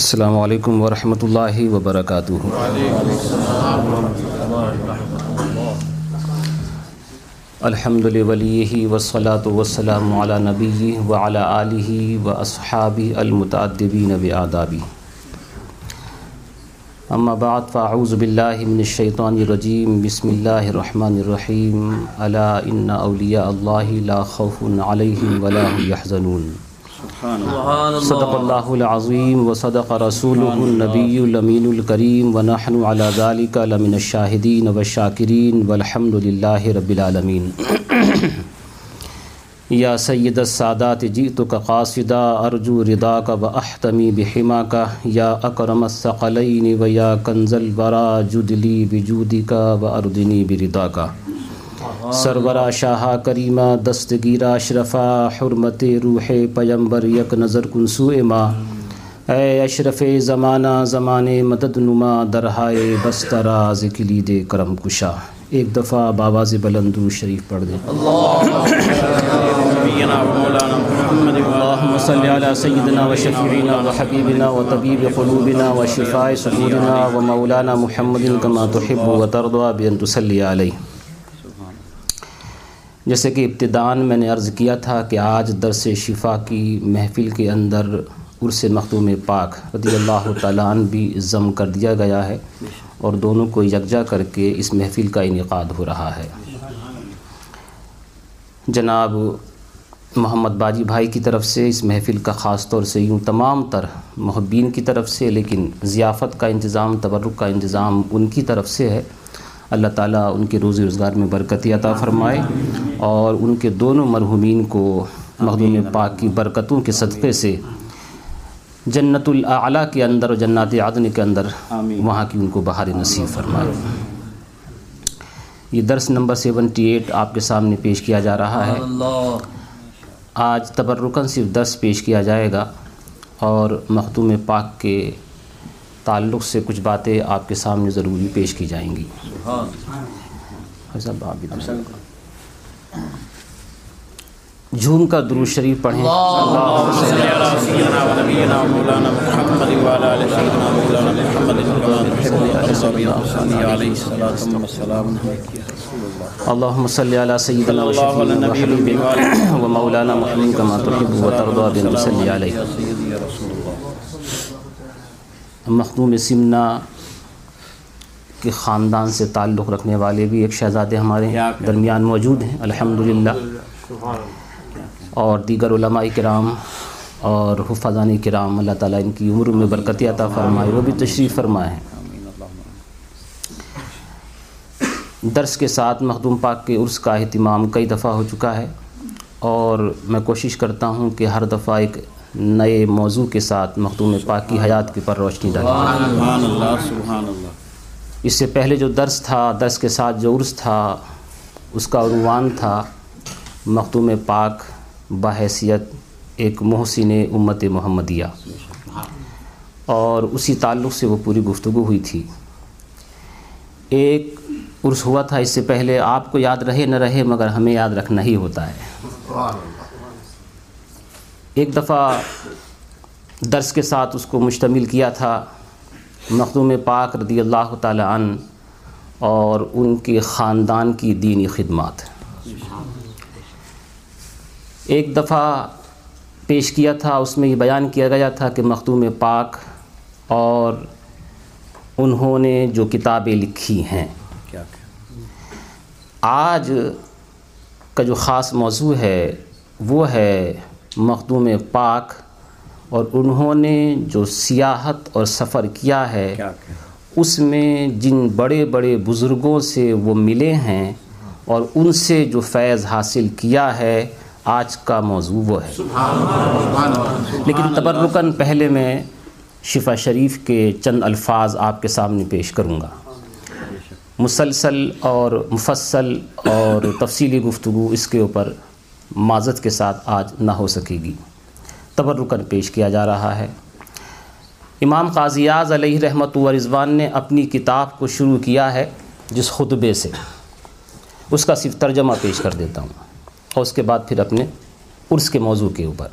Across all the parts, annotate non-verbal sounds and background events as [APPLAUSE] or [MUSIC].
السلام علیکم ورحمۃ اللہ وبرکاتہ۔ الحمد لولیہ وصلاۃ وسلام علی نبی وعلی آلہ و اصحابی المتعدبین بآدابی اما بعد، فاعوذ باللہ من الشیطان الرجیم، بسم اللہ الرحمن الرحیم۔ الا ان اولیاء اللہ لا خوف علیہم ولا هم يحزنون صدق اللہ. العظیم و صدق رسول النبی الامین الکریم و نحن على ذلك لمن الشاہدین و شاکرین والحمد للہ رب العالمین. یا سید السادات جئتک قاصدا ارجو رضاک و احتمی بحماک یا اکرم الثقلین و یا کنز الورا جدلی بجودک و اردنی برضاک سرورا شاہ کریمہ دستگیرہ اشرفا حرمت روح پیمبر یک نظر کنسو ما۔ اے اشرف زمانہ زمان مدد نما درہائے بسترا ذکلی دے کرم کشا۔ ایک دفعہ باباز بلندو شریف پڑھ دے۔ اللہم صلی علی سیدنا و شفیعنا و حبیبنا و طبیب قلوبنا و شفاء صدورنا و مولانا محمد کما تحب و ترضا بین تسلی علیہ۔ جیسے کہ ابتدان میں نے عرض کیا تھا کہ آج درس شفا کی محفل کے اندر عرس مختوم پاک رضی اللہ تعالیٰ عنہ بھی ضم کر دیا گیا ہے اور دونوں کو یکجا کر کے اس محفل کا انعقاد ہو رہا ہے۔ جناب محمد باجی بھائی کی طرف سے اس محفل کا خاص طور سے یوں تمام تر محبین کی طرف سے، لیکن ضیافت کا انتظام، تبرک کا انتظام ان کی طرف سے ہے۔ اللہ تعالیٰ ان کے روزی روزگار میں برکتی عطا فرمائے اور ان کے دونوں مرحومین کو مخدوم پاک کی برکتوں کے صدقے سے جنت الاعلیٰ کے اندر اور جنات عدن کے اندر وہاں کی ان کو بہار نصیب فرمائے۔ یہ درس نمبر سیونٹی ایٹ آپ کے سامنے پیش کیا جا رہا ہے۔ آج تبرکن صرف درس پیش کیا جائے گا اور مخدوم پاک کے تعلق سے کچھ باتیں آپ کے سامنے ضروری پیش کی جائیں گی۔ جھوم کا درود شریف پڑھیں۔ اللہم صلی علی سیدنا و شفیعنا و مولانا محمد کما تحب بن صلی علیہ۔ مخدوم سمنا کے خاندان سے تعلق رکھنے والے بھی ایک شہزادے ہمارے درمیان موجود ہیں الحمدللہ۔ اور دیگر علماء کرام اور حفاظان کرام اللہ تعالیٰ ان کی عمر میں برکتی عطا فرمائے وہ بھی تشریف فرمائے درس کے ساتھ مخدوم پاک کے عرس کا اہتمام کئی دفعہ ہو چکا ہے اور میں کوشش کرتا ہوں کہ ہر دفعہ ایک نئے موضوع کے ساتھ مخدوم پاک کی حیات کے پر روشنی ڈالیں اس سے پہلے جو درس تھا درس کے ساتھ جو عرس تھا اس کا عنوان تھا مخدوم پاک بحیثیت ایک محسن امت محمدیہ۔ اور اسی تعلق سے وہ پوری گفتگو ہوئی تھی۔ ایک عرس ہوا تھا اس سے پہلے آپ کو یاد رہے نہ رہے مگر ہمیں یاد رکھنا ہی ہوتا ہے۔ ایک دفعہ درس کے ساتھ اس کو مشتمل کیا تھا مخدوم پاک رضی اللہ تعالی عنہ اور ان کے خاندان کی دینی خدمات۔ ایک دفعہ پیش کیا تھا اس میں یہ بیان کیا گیا تھا کہ مخدوم پاک اور انہوں نے جو کتابیں لکھی ہیں۔ آج کا جو خاص موضوع ہے وہ ہے مخدوم پاک اور انہوں نے جو سیاحت اور سفر کیا ہے اس میں جن بڑے بڑے بزرگوں سے وہ ملے ہیں اور ان سے جو فیض حاصل کیا ہے آج کا موضوع وہ ہے۔ لیکن تبرکن پہلے میں شفا شریف کے چند الفاظ آپ کے سامنے پیش کروں گا۔ مسلسل اور مفصل اور تفصیلی گفتگو اس کے اوپر معذت کے ساتھ آج نہ ہو سکے گی۔ تبرکن پیش کیا جا رہا ہے۔ امام قاضیاز علیہ رحمۃ و رضوان نے اپنی کتاب کو شروع کیا ہے جس خطبے سے۔ اس کا صرف ترجمہ پیش کر دیتا ہوں اور اس کے بعد پھر اپنے عرس کے موضوع کے اوپر۔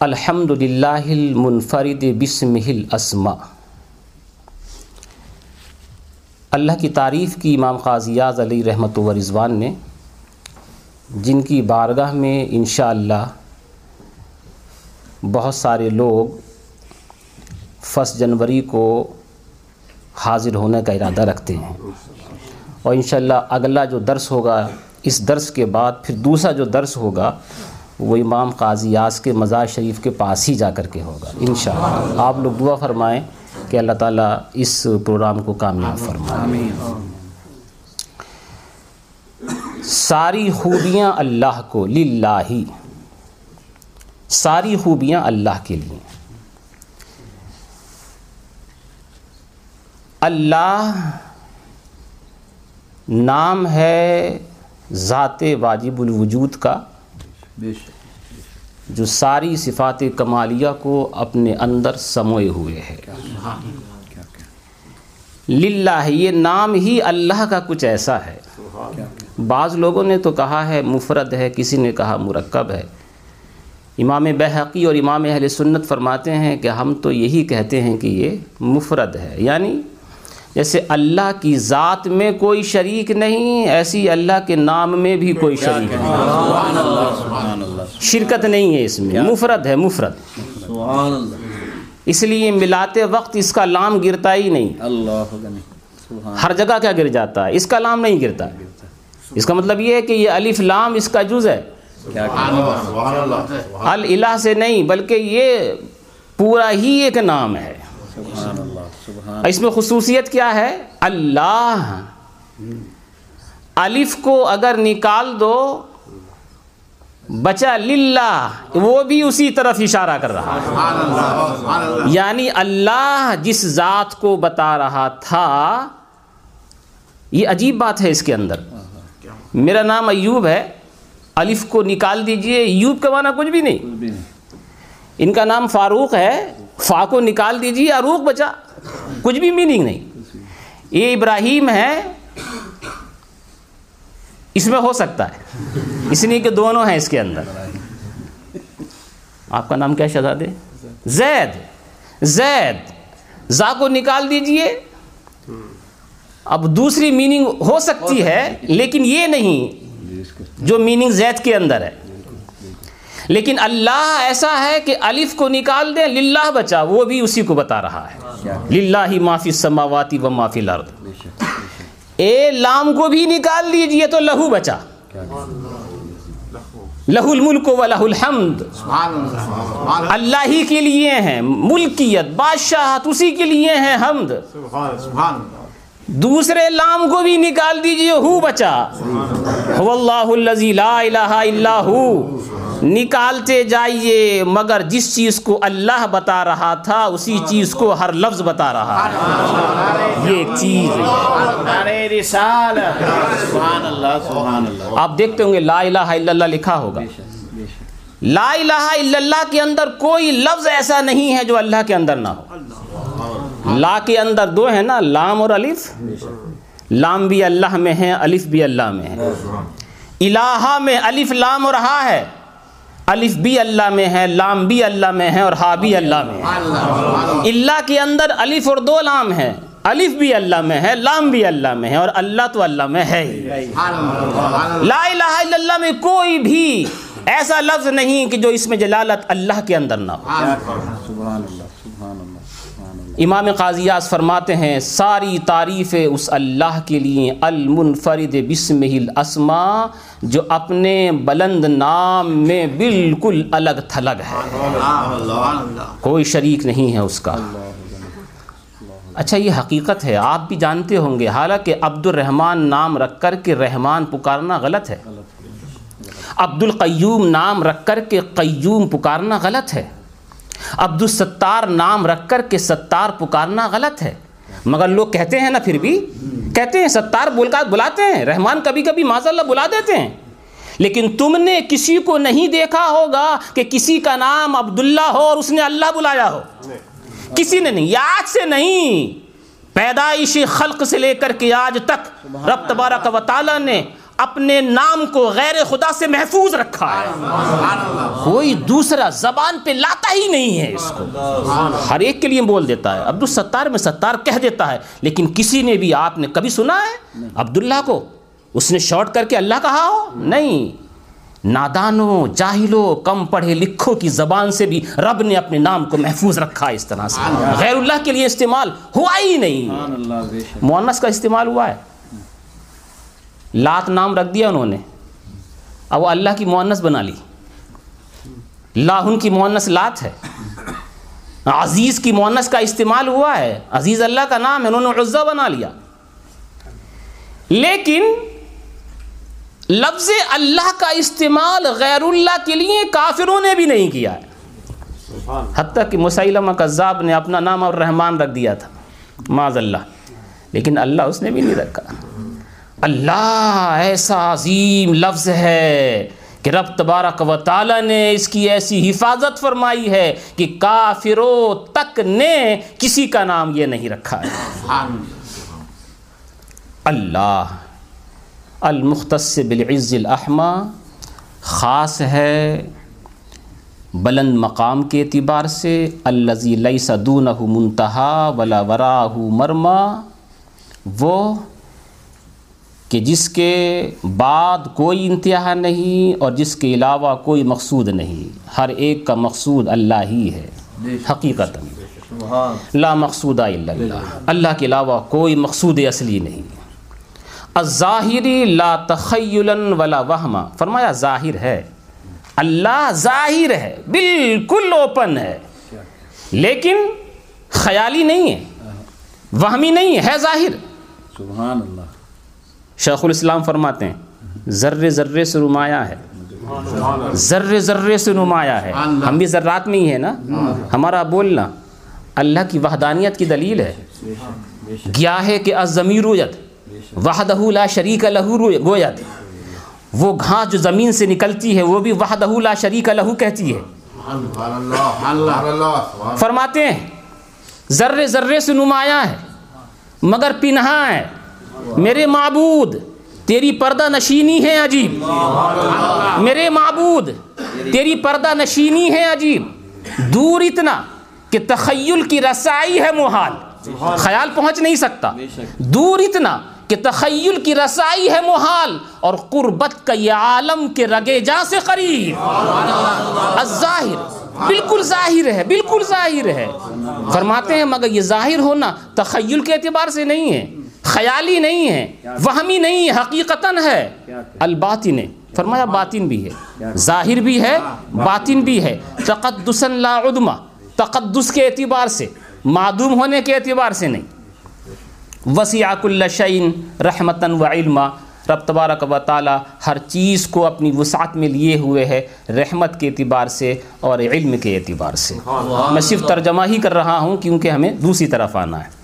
الحمد للہ المنفرد بسم الاسما اللہ کی تعریف کی امام قاضیاز علی رحمت و رضوان نے جن کی بارگاہ میں انشاءاللہ بہت سارے لوگ فسٹ جنوری کو حاضر ہونے کا ارادہ رکھتے ہیں۔ اور انشاءاللہ اگلا جو درس ہوگا، اس درس کے بعد پھر دوسرا جو درس ہوگا، وہ امام قاضی یاز کے مزار شریف کے پاس ہی جا کر کے ہوگا۔ انشاءاللہ آپ لوگ دعا فرمائیں کہ اللہ تعالیٰ اس پروگرام کو کامیاب فرمائے۔ ساری خوبیاں اللہ کو، للہ۔ ساری خوبیاں اللہ کے لیے۔ اللہ نام ہے ذات واجب الوجود کا، جو ساری صفات کمالیہ کو اپنے اندر سموئے ہوئے ہے۔ للہ، یہ نام ہی اللہ کا کچھ ایسا ہے۔ بعض لوگوں نے تو کہا ہے مفرد ہے کسی نے کہا مرکب ہے۔ امام بحقی اور امام اہل سنت فرماتے ہیں کہ ہم تو یہی کہتے ہیں کہ یہ مفرد ہے۔ یعنی جیسے اللہ کی ذات میں کوئی شریک نہیں ایسی اللہ کے نام میں بھی کوئی شریک نہیں۔ شرکت نہیں ہے اس میں۔ مفرد ہے مفرد۔ اس لیے ملاتے وقت اس کا لام گرتا ہی نہیں۔ ہر جگہ کیا گر جاتا ہے؟ اس کا لام نہیں گرتا۔ اس کا مطلب یہ ہے کہ یہ الف لام اس کا جز ہے۔ الہ سے نہیں بلکہ یہ پورا ہی ایک نام ہے۔ اس میں خصوصیت کیا ہے؟ اللہ۔ الف کو اگر نکال دو بچا للہ وہ بھی اسی طرف اشارہ کر رہا ہے۔ یعنی اللہ جس ذات کو بتا رہا تھا یہ عجیب بات ہے اس کے اندر۔ میرا نام ایوب ہے۔ الف کو نکال دیجیے۔ ایوب کا معنی کچھ بھی نہیں۔ ان کا نام فاروق ہے۔ فا کو نکال دیجیے۔ اروق بچا۔ کچھ بھی میننگ نہیں۔ یہ ابراہیم ہے۔ اس میں ہو سکتا ہے۔ اس لیے کہ دونوں ہیں اس کے اندر۔ آپ کا نام کیا شہزادے؟ زید۔ زید۔ زا کو نکال دیجیے۔ اب دوسری میننگ ہو سکتی ہے لیکن یہ نہیں جو میننگ زید کے اندر ہے۔ لیکن اللہ ایسا ہے کہ الف کو نکال دیں للہ بچا وہ بھی اسی کو بتا رہا ہے۔ للہ ہی معافی سماواتی و معافی لرد اے لام کو بھی نکال دیجیے تو لہو بچا۔ لہو الملک و لہو الحمد۔ اللہ ہی کے لیے ہیں ملکیت بادشاہت اسی کے لیے ہیں حمد۔ دوسرے لام کو بھی نکال دیجیے، ہو بچا۔ اللہ الذی لا الہ الا ہو۔ نکالتے جائیے، مگر جس چیز کو اللہ بتا رہا تھا، اسی چیز کو ہر لفظ بتا رہا۔ ہے یہ ایک چیز آپ دیکھتے ہوں گے، لا الہ الا اللہ لکھا ہوگا۔ لا الہ الا اللہ کے اندر کوئی لفظ ایسا نہیں ہے جو اللہ کے اندر نہ ہو۔ لا کے اندر دو ہیں نا، لام اور الف۔ لام بھی اللہ میں ہے الف بھی اللہ میں ہے الہ میں الف، لام اور ہا ہے۔ الف بھی اللہ میں ہے لام بھی اللہ میں ہے اور ہا بھی اللہ میں ہے اللہ کے اندر الف اور دو لام ہے الف بھی اللہ میں ہے لام بھی اللہ میں ہے اور اللہ تو اللہ میں ہے لا الہ الا اللہ میں کوئی بھی ایسا لفظ نہیں کہ جو اس میں جلالت اللہ کے اندر نہ ہو۔ امام قاضیاز فرماتے ہیں، ساری تعریف اس اللہ کے لیے، المنفرد بسم الاسما جو اپنے بلند نام میں بالکل الگ تھلگ ہے۔ کوئی شریک نہیں ہے اس کا۔ اچھا یہ حقیقت ہے۔ آپ بھی جانتے ہوں گے۔ حالانکہ عبد الرحمن نام رکھ کر کے رحمان پکارنا غلط ہے۔ عبد القیوم نام رکھ کر کے قیوم پکارنا غلط ہے۔ عبد الستار نام رکھ کر کے ستار پکارنا غلط ہے۔ مگر لوگ کہتے ہیں نا پھر بھی، کہتے ہیں ستار بول کر بلاتے ہیں، رحمان کبھی کبھی ماض اللہ بلا دیتے ہیں۔ لیکن تم نے کسی کو نہیں دیکھا ہوگا کہ کسی کا نام عبداللہ ہو اور اس نے اللہ بلایا ہو۔ کسی نے نہیں آج سے نہیں۔ پیدائش خلق سے لے کر کے آج تک رب تبارک و تعالیٰ نے اپنے نام کو غیر خدا سے محفوظ رکھا ہے۔ کوئی دوسرا زبان پہ لاتا ہی نہیں ہے اس کو۔ ہر ایک کے لیے بول دیتا ہے۔ عبد الستار میں ستار کہہ دیتا ہے۔ لیکن کسی نے بھی آپ نے کبھی سنا ہے؟ عبداللہ کو۔ اس نے شارٹ کر کے اللہ کہا ہو؟ نہیں۔ نادانوں جاہلوں کم پڑھے لکھوں کی زبان سے بھی رب نے اپنے نام کو محفوظ رکھا ہے اس طرح سے۔ غیر اللہ کے لیے استعمال ہوا ہی نہیں۔ مونس کا استعمال ہوا ہے۔ لات نام رکھ دیا انہوں نے۔ اب وہ اللہ کی مونس بنا لی۔ لاہن کی مونس لات ہے۔ عزیز کی مونس کا استعمال ہوا ہے۔ عزیز اللہ کا نام ہے، انہوں نے عزہ بنا لیا۔ لیکن لفظ اللہ کا استعمال غیر اللہ کے لیے کافروں نے بھی نہیں کیا ہے۔ حتیٰ کہ مسلمہ کذاب نے اپنا نام اور رحمان رکھ دیا تھا۔ معاذ اللہ۔ لیکن اللہ اس نے بھی نہیں رکھا۔ اللہ ایسا عظیم لفظ ہے کہ رب تبارک و تعالی نے اس کی ایسی حفاظت فرمائی ہے کہ کافروں تک نے کسی کا نام یہ نہیں رکھا ہے۔ اللہ المختص بالعز الاحمى خاص ہے بلند مقام کے اعتبار سے الزی لیس دونہ منتہا ولا وراہ مرما وہ کہ جس کے بعد کوئی انتہا نہیں اور جس کے علاوہ کوئی مقصود نہیں ہر ایک کا مقصود اللہ ہی ہے۔ حقیقت لا مقصود الا اللہ۔ اللہ کے علاوہ کوئی مقصود اصلی نہیں۔ الظاہری لا تخیلا ولا وہما۔ فرمایا ظاہر ہے۔ اللہ ظاہر ہے بالکل اوپن ہے۔ لیکن خیالی نہیں ہے۔ وہمی نہیں ہے ہے ظاہر۔ سبحان اللہ۔ شیخ الاسلام فرماتے ہیں، ذرے ذرے سے نمایاں ہے۔ ذرے ذرے سے نمایاں ہے۔ ہم بھی ذرات میں ہی ہے نا۔ ہمارا بولنا اللہ کی وحدانیت کی دلیل ہے۔ گیا ہے کہ الضمیر رویت۔ وحدہ لا شریک لہو گویت۔ وہ گھاس جو زمین سے نکلتی ہے، وہ بھی وحدہ لا شریک لہو کہتی ہے۔ فرماتے ہیں، ذرے ذرے سے نمایاں ہے، مگر پنہا ہے۔ میرے معبود، تیری پردہ نشینی ہے عجیب۔ میرے معبود، تیری پردہ نشینی ہے عجیب۔ دور اتنا کہ تخیل کی رسائی ہے محال۔ خیال پہنچ نہیں سکتا۔ دور اتنا کہ تخیل کی رسائی ہے محال۔ اور قربت کا یہ عالم کے رگے جا سے قریب۔ الظاہر بالکل ظاہر ہے، بالکل ظاہر ہے۔ فرماتے ہیں مگر یہ ظاہر ہونا تخیل کے اعتبار سے نہیں ہے۔ خیالی نہیں ہے وہمی نہیں ہے حقیقتاً ہے۔ الباطن فرمایا باطن بھی ہے۔ ظاہر بھی ہے باطن بھی ہے۔ تقدسن لا عدمہ تقدس کے اعتبار سے معدوم ہونے کے اعتبار سے نہیں۔ وسیع کل شعین رحمتاً و علما۔ رب تبارک و تعالی ہر چیز کو اپنی وسعت میں لیے ہوئے ہے رحمت کے اعتبار سے اور علم کے اعتبار سے۔ میں صرف ترجمہ ہی کر رہا ہوں کیونکہ ہمیں دوسری طرف آنا ہے۔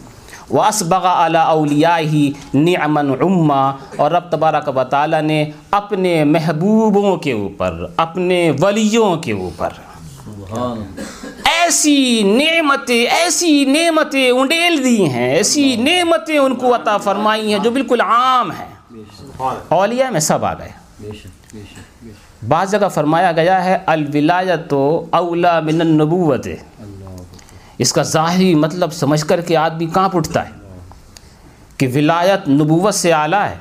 واسبغ علی اولیاء ہی نعمن عما اور رب تبارک و تعالی نے اپنے محبوبوں کے اوپر اپنے ولیوں کے اوپر ایسی نعمتیں ایسی نعمتیں انڈیل دی ہیں ایسی نعمتیں ان کو عطا فرمائی ہیں جو بالکل عام ہیں۔ اولیاء میں سب آ گئے۔ بعض جگہ فرمایا گیا ہے الولایت اولا من النبوت۔ اس کا ظاہری مطلب سمجھ کر کے آدمی کہاں اٹھتا ہے کہ ولایت نبوت سے اعلیٰ ہے۔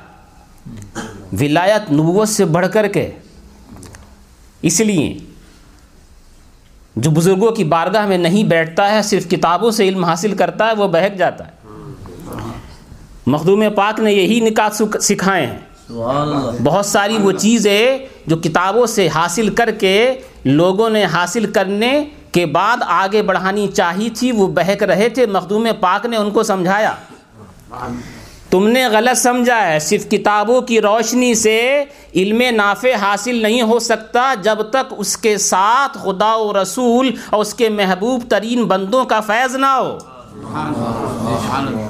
ولایت نبوت سے بڑھ کر کے۔ اس لیے جو بزرگوں کی بارگاہ میں نہیں بیٹھتا ہے صرف کتابوں سے علم حاصل کرتا ہے وہ بہک جاتا ہے۔ مخدوم پاک نے یہی نکات سکھائے ہیں۔ بہت ساری وہ چیزیں جو کتابوں سے حاصل کر کے لوگوں نے حاصل کرنے کے بعد آگے بڑھانی چاہی تھی، وہ بہک رہے تھے۔ مخدوم پاک نے ان کو سمجھایا۔ تم نے غلط سمجھا ہے۔ صرف کتابوں کی روشنی سے علم نافع حاصل نہیں ہو سکتا جب تک اس کے ساتھ خدا و رسول اور اس کے محبوب ترین بندوں کا فیض نہ ہو۔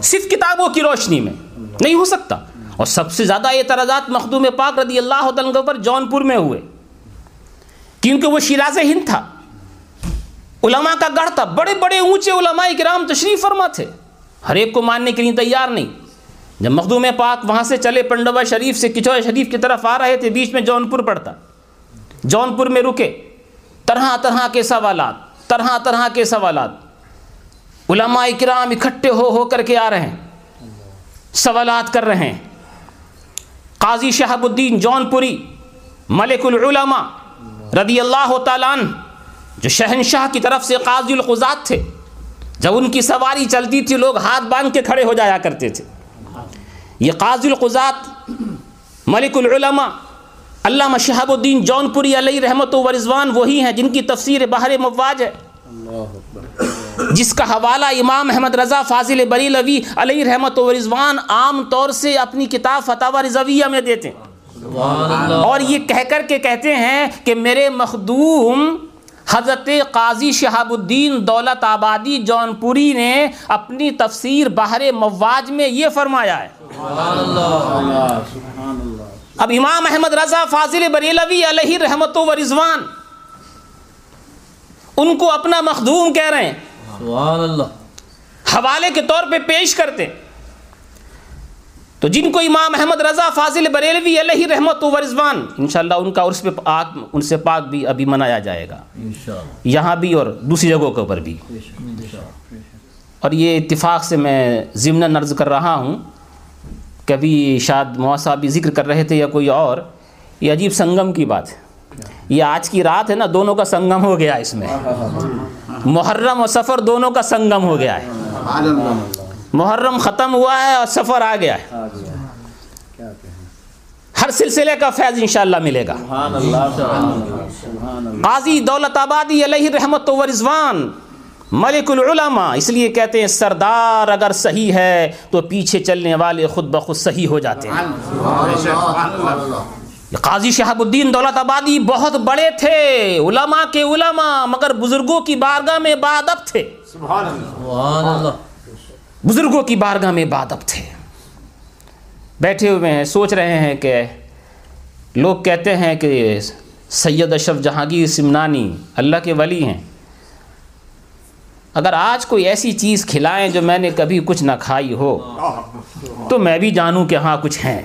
صرف کتابوں کی روشنی میں نہیں ہو سکتا۔ اور سب سے زیادہ اعتراضات مخدوم پاک رضی اللہ عنہ پر جونپور میں ہوئے۔ کیونکہ وہ شیراز ہند تھا۔ علماء کا گڑھ تھا، بڑے بڑے اونچے علماء کرام تشریف فرما تھے۔ ہر ایک کو ماننے کے لیے تیار نہیں۔ جب مخدوم پاک وہاں سے چلے پنڈوا شریف سے کچوہ شریف کی طرف آ رہے تھے، بیچ میں جونپور پڑتا۔ جونپور میں رکے۔ طرح طرح کے سوالات، طرح طرح کے سوالات۔ علماء کرام اکٹھے ہو ہو کر کے آ رہے ہیں۔ سوالات کر رہے ہیں۔ قاضی شہاب الدین جونپوری، ملک العلماء رضی اللہ تعالیٰ عنہ جو شہنشاہ کی طرف سے قاضی القضات تھے جب ان کی سواری چلتی تھی لوگ ہاتھ باندھ کے کھڑے ہو جایا کرتے تھے۔ یہ قاضی القضات ملک العلماء علامہ شہاب الدین جونپوری علیہ رحمت و رضوان وہی ہیں جن کی تفسیر بحر مواج ہے۔ جس کا حوالہ امام احمد رضا فاضل بریلوی علیہ رحمت و رضوان عام طور سے اپنی کتاب فتح رضویہ میں دیتے ہیں۔ اور یہ کہہ کر کے کہتے ہیں کہ میرے مخدوم حضرت قاضی شہاب الدین دولت آبادی جونپوری نے اپنی تفسیر بحر مواج میں یہ فرمایا ہے۔ اب امام احمد رضا فاضل بریلوی علیہ رحمت و رضوان ان کو اپنا مخدوم کہہ رہے ہیں۔ حوالے کے طور پہ پیش کرتے تو جن کو امام احمد رضا فاضل بریلوی علیہ رحمت و رضوان انشاءاللہ ان کا عرس پہ ان سے پاک بھی ابھی منایا جائے گا۔ یہاں بھی اور دوسری جگہوں کے اوپر بھی۔ اور یہ اتفاق سے میں ضمن نرز کر رہا ہوں کبھی شاید مواسا بھی ذکر کر رہے تھے یا کوئی اور یہ عجیب سنگم کی بات ہے۔ یہ آج کی رات ہے نا دونوں کا سنگم ہو گیا اس میں۔ محرم اور سفر دونوں کا سنگم ہو گیا ہے۔ محرم ختم ہوا ہے اور سفر آ گیا ہے۔ ہر سلسلے کا فیض انشاءاللہ ملے گا۔ قاضی دولت آبادی علیہ رحمت و رضوان ملک العلماء اس لیے کہتے ہیں سردار اگر صحیح ہے تو پیچھے چلنے والے خود بخود صحیح ہو جاتے ہیں۔ قاضی شہاب الدین دولت آبادی بہت بڑے تھے علماء کے علماء مگر بزرگوں کی بارگاہ میں بادب تھے۔ بزرگوں کی بارگاہ میں بادب تھے۔ بیٹھے ہوئے ہیں، سوچ رہے ہیں کہ لوگ کہتے ہیں کہ سید اشرف جہانگیر سمنانی اللہ کے ولی ہیں۔ اگر آج کوئی ایسی چیز کھلائیں جو میں نے کبھی کچھ نہ کھائی ہو، تو میں بھی جانوں کہ ہاں کچھ ہیں۔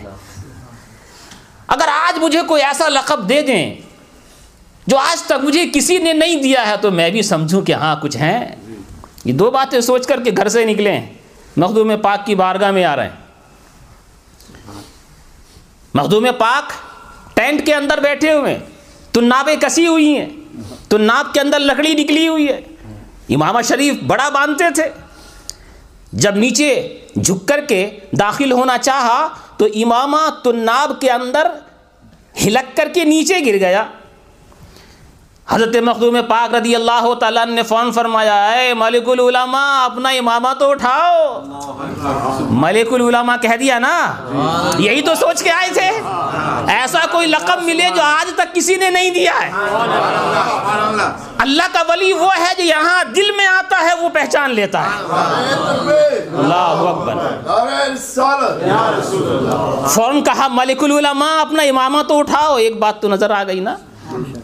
اگر آج مجھے کوئی ایسا لقب دے دیں جو آج تک مجھے کسی نے نہیں دیا ہے، تو میں بھی سمجھوں کہ ہاں کچھ ہیں۔ یہ دو باتیں سوچ کر کے گھر سے نکلیں مخدوم پاک کی بارگاہ میں آ رہے ہیں۔ مخدوم پاک ٹینٹ کے اندر بیٹھے ہوئے تو نابیں کسی ہوئی ہیں۔ تو ناب کے اندر لکڑی نکلی ہوئی ہے۔ امامہ شریف بڑا باندھتے تھے۔ جب نیچے جھک کر کے داخل ہونا چاہا تو امامہ تناب کے اندر ہلک کر کے نیچے گر گیا۔ حضرت مخدوم پاک رضی اللہ تعالیٰ نے فون فرمایا، اے ملک العلماء، اپنا امامہ تو اٹھاؤ۔ ملک العلماء کہہ دیا نا؟ یہی تو سوچ کے آئے تھے۔ ایسا کوئی لقب ملے جو آج تک کسی نے نہیں دیا ہے۔ اللہ کا ولی وہ ہے جو یہاں دل میں آتا ہے، وہ پہچان لیتا ہے۔ اللہ اکبر۔ فوراً کہا، ملک العلماء، اپنا امامہ تو اٹھاؤ۔ ایک بات تو نظر آ گئی نا۔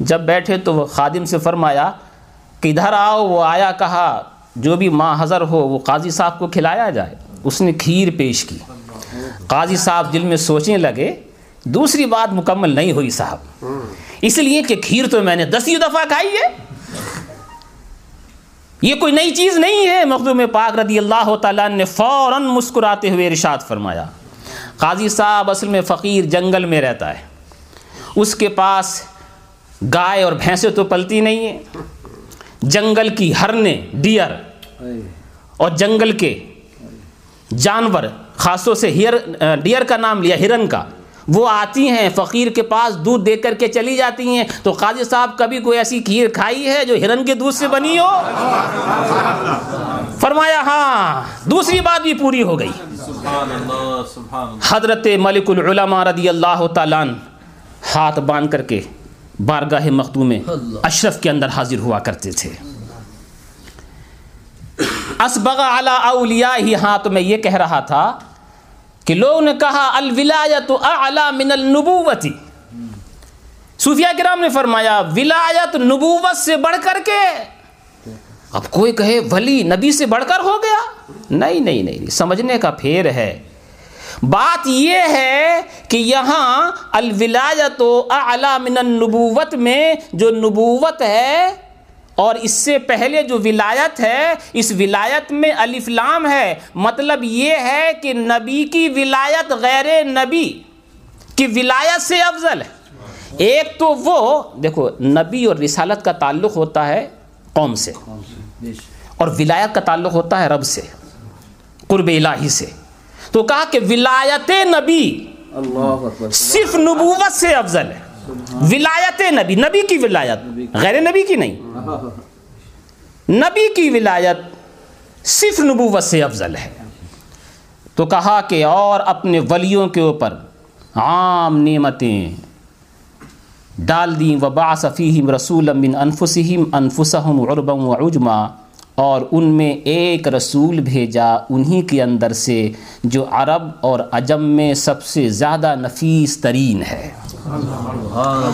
جب بیٹھے تو وہ خادم سے فرمایا کہ ادھر آؤ، وہ آیا کہا، جو بھی ماں حضر ہو، وہ قاضی صاحب کو کھلایا جائے۔ اس نے کھیر پیش کی۔ قاضی صاحب دل میں سوچنے لگے، دوسری بات مکمل نہیں ہوئی صاحب۔ اس لیے کہ کھیر تو میں نے دسی دفعہ کھائی ہے۔ یہ کوئی نئی چیز نہیں ہے۔ مخدوم پاک رضی اللہ تعالیٰ نے فوراً مسکراتے ہوئے ارشاد فرمایا، قاضی صاحب اصل میں فقیر جنگل میں رہتا ہے۔ اس کے پاس گائے اور بھینسیں تو پلتی نہیں ہیں۔ جنگل کی ہرنے ڈیئر۔ اور جنگل کے جانور خاصوں سے ہیر ڈیئر کا نام لیا ہرن کا وہ آتی ہیں فقیر کے پاس دودھ دے کر کے چلی جاتی ہیں۔ تو قاضی صاحب کبھی کوئی ایسی کھیر کھائی ہے جو ہرن کے دودھ سے بنی ہو؟ فرمایا ہاں دوسری بات بھی پوری ہو گئی۔ حضرت ملک العلماء رضی اللہ تعالیٰ ہاتھ باندھ کر کے بارگاہ مخدوم اشرف کے اندر حاضر ہوا کرتے تھے۔ اسبغ علی اولیاء ہی ہاں تو میں یہ کہہ رہا تھا کہ لوگوں نے کہا الولایت اعلی من النبوتی صوفیہ کرام نے فرمایا ولایت نبوت سے بڑھ کر کے۔ اب کوئی کہے ولی نبی سے بڑھ کر ہو گیا؟ نہیں نہیں نہیں سمجھنے کا پھیر ہے۔ بات یہ ہے کہ یہاں الولایت و اعلی من النبوت میں جو نبوت ہے اور اس سے پہلے جو ولایت ہے اس ولایت میں الف لام ہے۔ مطلب یہ ہے کہ نبی کی ولایت غیر نبی کی ولایت سے افضل ہے۔ ایک تو وہ دیکھو نبی اور رسالت کا تعلق ہوتا ہے قوم سے۔ اور ولایت کا تعلق ہوتا ہے رب سے قرب الہی سے۔ تو کہا کہ ولایت نبی صرف نبوت سے افضل ہے۔ ولایت نبی نبی کی ولایت غیر نبی کی نہیں۔ نبی کی ولایت صرف نبوت سے افضل ہے۔ تو کہا کہ اور اپنے ولیوں کے اوپر عام نعمتیں ڈال دیں۔ وبا صفیم رسول من انفسہم انفسہم عربم و عجما اور ان میں ایک رسول بھیجا انہی کے اندر سے جو عرب اور عجم میں سب سے زیادہ نفیس ترین ہے۔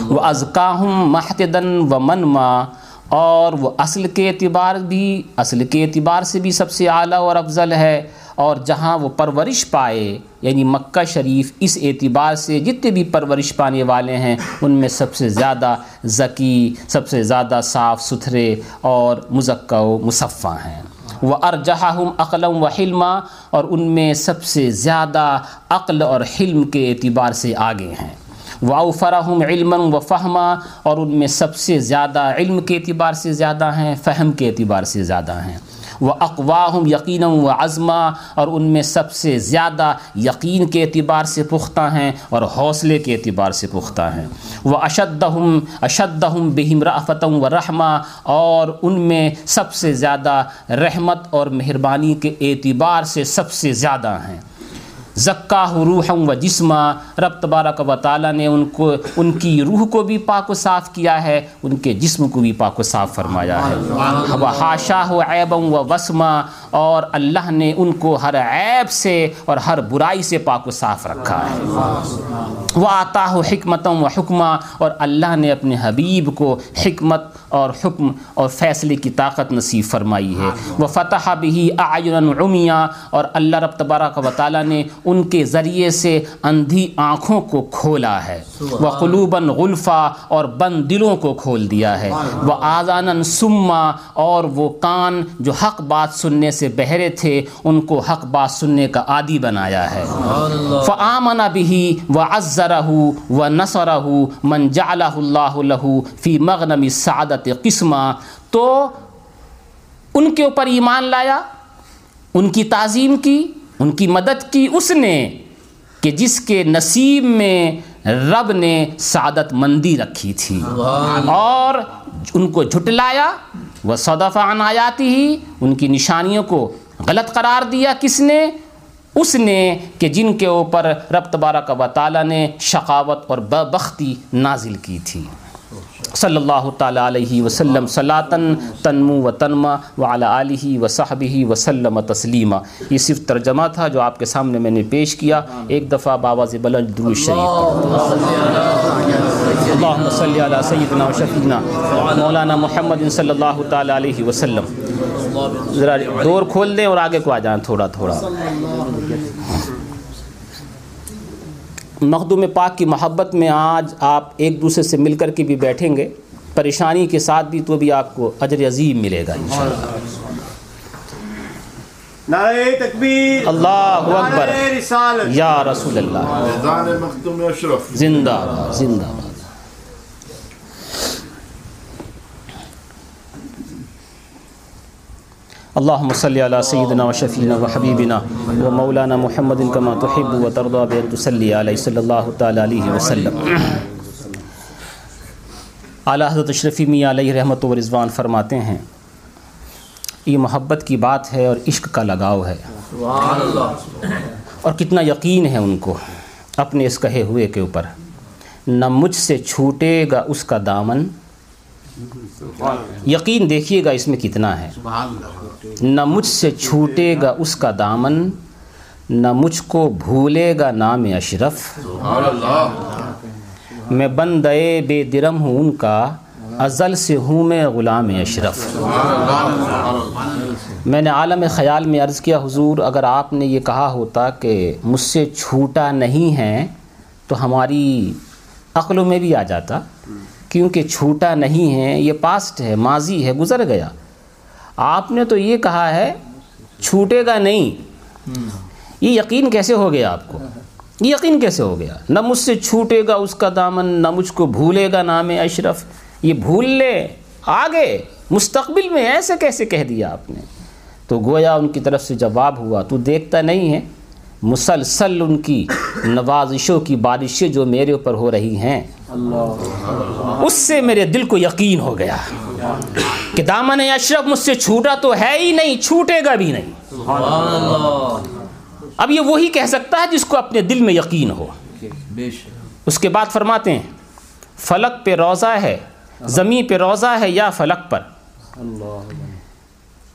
وہ ازکاہم محتدن و منما اور وہ اصل کے اعتبار بھی اصل کے اعتبار سے بھی سب سے اعلیٰ اور افضل ہے۔ اور جہاں وہ پرورش پائے یعنی مکہ شریف اس اعتبار سے جتنے بھی پرورش پانے والے ہیں، ان میں سب سے زیادہ ذکی، سب سے زیادہ صاف ستھرے اور مزکہ و مصفہ ہیں۔ وہ ارجہم عقلم و حلمہ اور ان میں سب سے زیادہ عقل اور حلم کے اعتبار سے آگے ہیں۔ واؤفرحم علم و فہمہ اور ان میں سب سے زیادہ علم کے اعتبار سے زیادہ ہیں، فہم کے اعتبار سے زیادہ ہیں۔ وہ اقواہم یقین و عظمہ اور ان میں سب سے زیادہ یقین کے اعتبار سے پختہ ہیں اور حوصلے کے اعتبار سے پختہ ہیں۔ وہ اشدہم اشدہم بہم رافتم و رحمہ اور ان میں سب سے زیادہ رحمت اور مہربانی کے اعتبار سے سب سے زیادہ ہیں۔ زکا روحم و جسمہ رب تبارک و تعالیٰ نے ان کو ان کی روح کو بھی پاک و صاف کیا ہے، ان کے جسم کو بھی پاک و صاف فرمایا ہے۔ وہ ہاشا و عیبم و وسمہ اور اللہ نے ان کو ہر عیب سے اور ہر برائی سے پاک و صاف رکھا ہے۔ وہ آتا ہو حکمتم و حکمہ اور اللہ نے اپنے حبیب کو حکمت اور حکم اور فیصلے کی طاقت نصیب فرمائی ہے۔ وہ فتح بھی آئین عمیہ اور اللہ رب تبارک و تعالیٰ نے ان کے ذریعے سے اندھی آنکھوں کو کھولا ہے۔ وہ قلوباً غلفہ اور بند دلوں کو کھول دیا ہے۔ وہ آزان سما اور وہ کان جو حق بات سننے سے بہرے تھے ان کو حق بات سننے کا عادی بنایا ہے۔ فآمن بھی و عزرہ و نصرہ من جعلہ اللہ لہو فی مغنم سعادت قسمہ تو ان کے اوپر ایمان لایا ان کی تعظیم کی ان کی مدد کی اس نے کہ جس کے نصیب میں رب نے سعادت مندی رکھی تھی۔ اور ان کو جھٹلایا وہ صدف عن آیاتی ہی ان کی نشانیوں کو غلط قرار دیا۔ کس نے؟ اس نے کہ جن کے اوپر رب تبارک و تعالیٰ نے شقاوت اور بختی نازل کی تھی۔ صلی اللہ تعالیٰ علیہ وسلم صلاطن تنمو و تنما وعلی علیہ و صحبہ وسلم تسلیمہ یہ صرف ترجمہ تھا جو آپ کے سامنے میں نے پیش کیا۔ ایک دفعہ بابا بلند درود شریف۔ اللہم صلی علی سیدنا و شفینا مولانا محمد صلی اللہ تعالیٰ علیہ وسلم۔ ذرا دور کھول دیں اور آگے کو آ جائیں تھوڑا تھوڑا۔ مخدوم پاک کی محبت میں آج آپ ایک دوسرے سے مل کر کے بھی بیٹھیں گے۔ پریشانی کے ساتھ بھی تو بھی آپ کو اجر عظیم ملے گا انشاءاللہ۔ نعرہ تکبیر۔ اللہ اکبر۔ یا رسول اللہ۔ زندہ زندہ باد اللہم صلی علی سیدنا و شفینا و حبیبنا و مولانا محمد کما تحب و ترضا بین تسلی علیہ صلی اللہ تعالی علیہ وسلم. اعلیٰ حضرت اشرفی میاں علیہ رحمت و رضوان فرماتے ہیں، یہ محبت کی بات ہے اور عشق کا لگاؤ ہے۔ اور کتنا یقین ہے ان کو اپنے اس کہے ہوئے کے اوپر، نہ مجھ سے چھوٹے گا اس کا دامن یقین دیکھیے گا اس میں کتنا ہے۔ نہ مجھ سے چھوٹے گا اس کا دامن، نہ مجھ کو بھولے گا نام اشرف۔ میں بندے بے درم ہوں ان کا، ازل سے ہوں میں غلام اشرف۔ میں نے عالم خیال میں عرض کیا، حضور، اگر آپ نے یہ کہا ہوتا کہ مجھ سے چھوٹا نہیں ہے، تو ہماری عقلوں میں بھی آ جاتا۔ کیونکہ چھوٹا نہیں ہے، یہ پاسٹ ہے، ماضی ہے، گزر گیا۔ آپ نے تو یہ کہا ہے، چھوٹے گا نہیں۔ یہ یقین کیسے ہو گیا آپ کو؟ یہ یقین کیسے ہو گیا؟ نہ مجھ سے چھوٹے گا اس کا دامن، نہ مجھ کو بھولے گا نام اشرف۔ یہ بھول لے، آگے، مستقبل میں ایسے کیسے کہہ دیا آپ نے؟ تو گویا ان کی طرف سے جواب ہوا، تو دیکھتا نہیں ہے۔ مسلسل ان کی نوازشوں کی بارشیں جو میرے اوپر ہو رہی ہیں اس سے میرے دل کو یقین ہو گیا کہ دامن اشرف مجھ سے چھوٹا تو ہے ہی نہیں چھوٹے گا بھی نہیں۔ اب یہ وہی کہہ سکتا ہے جس کو اپنے دل میں یقین ہو۔ اس کے بعد فرماتے ہیں فلک پہ روزہ ہے زمیں پہ روزہ ہے یا فلک پر؟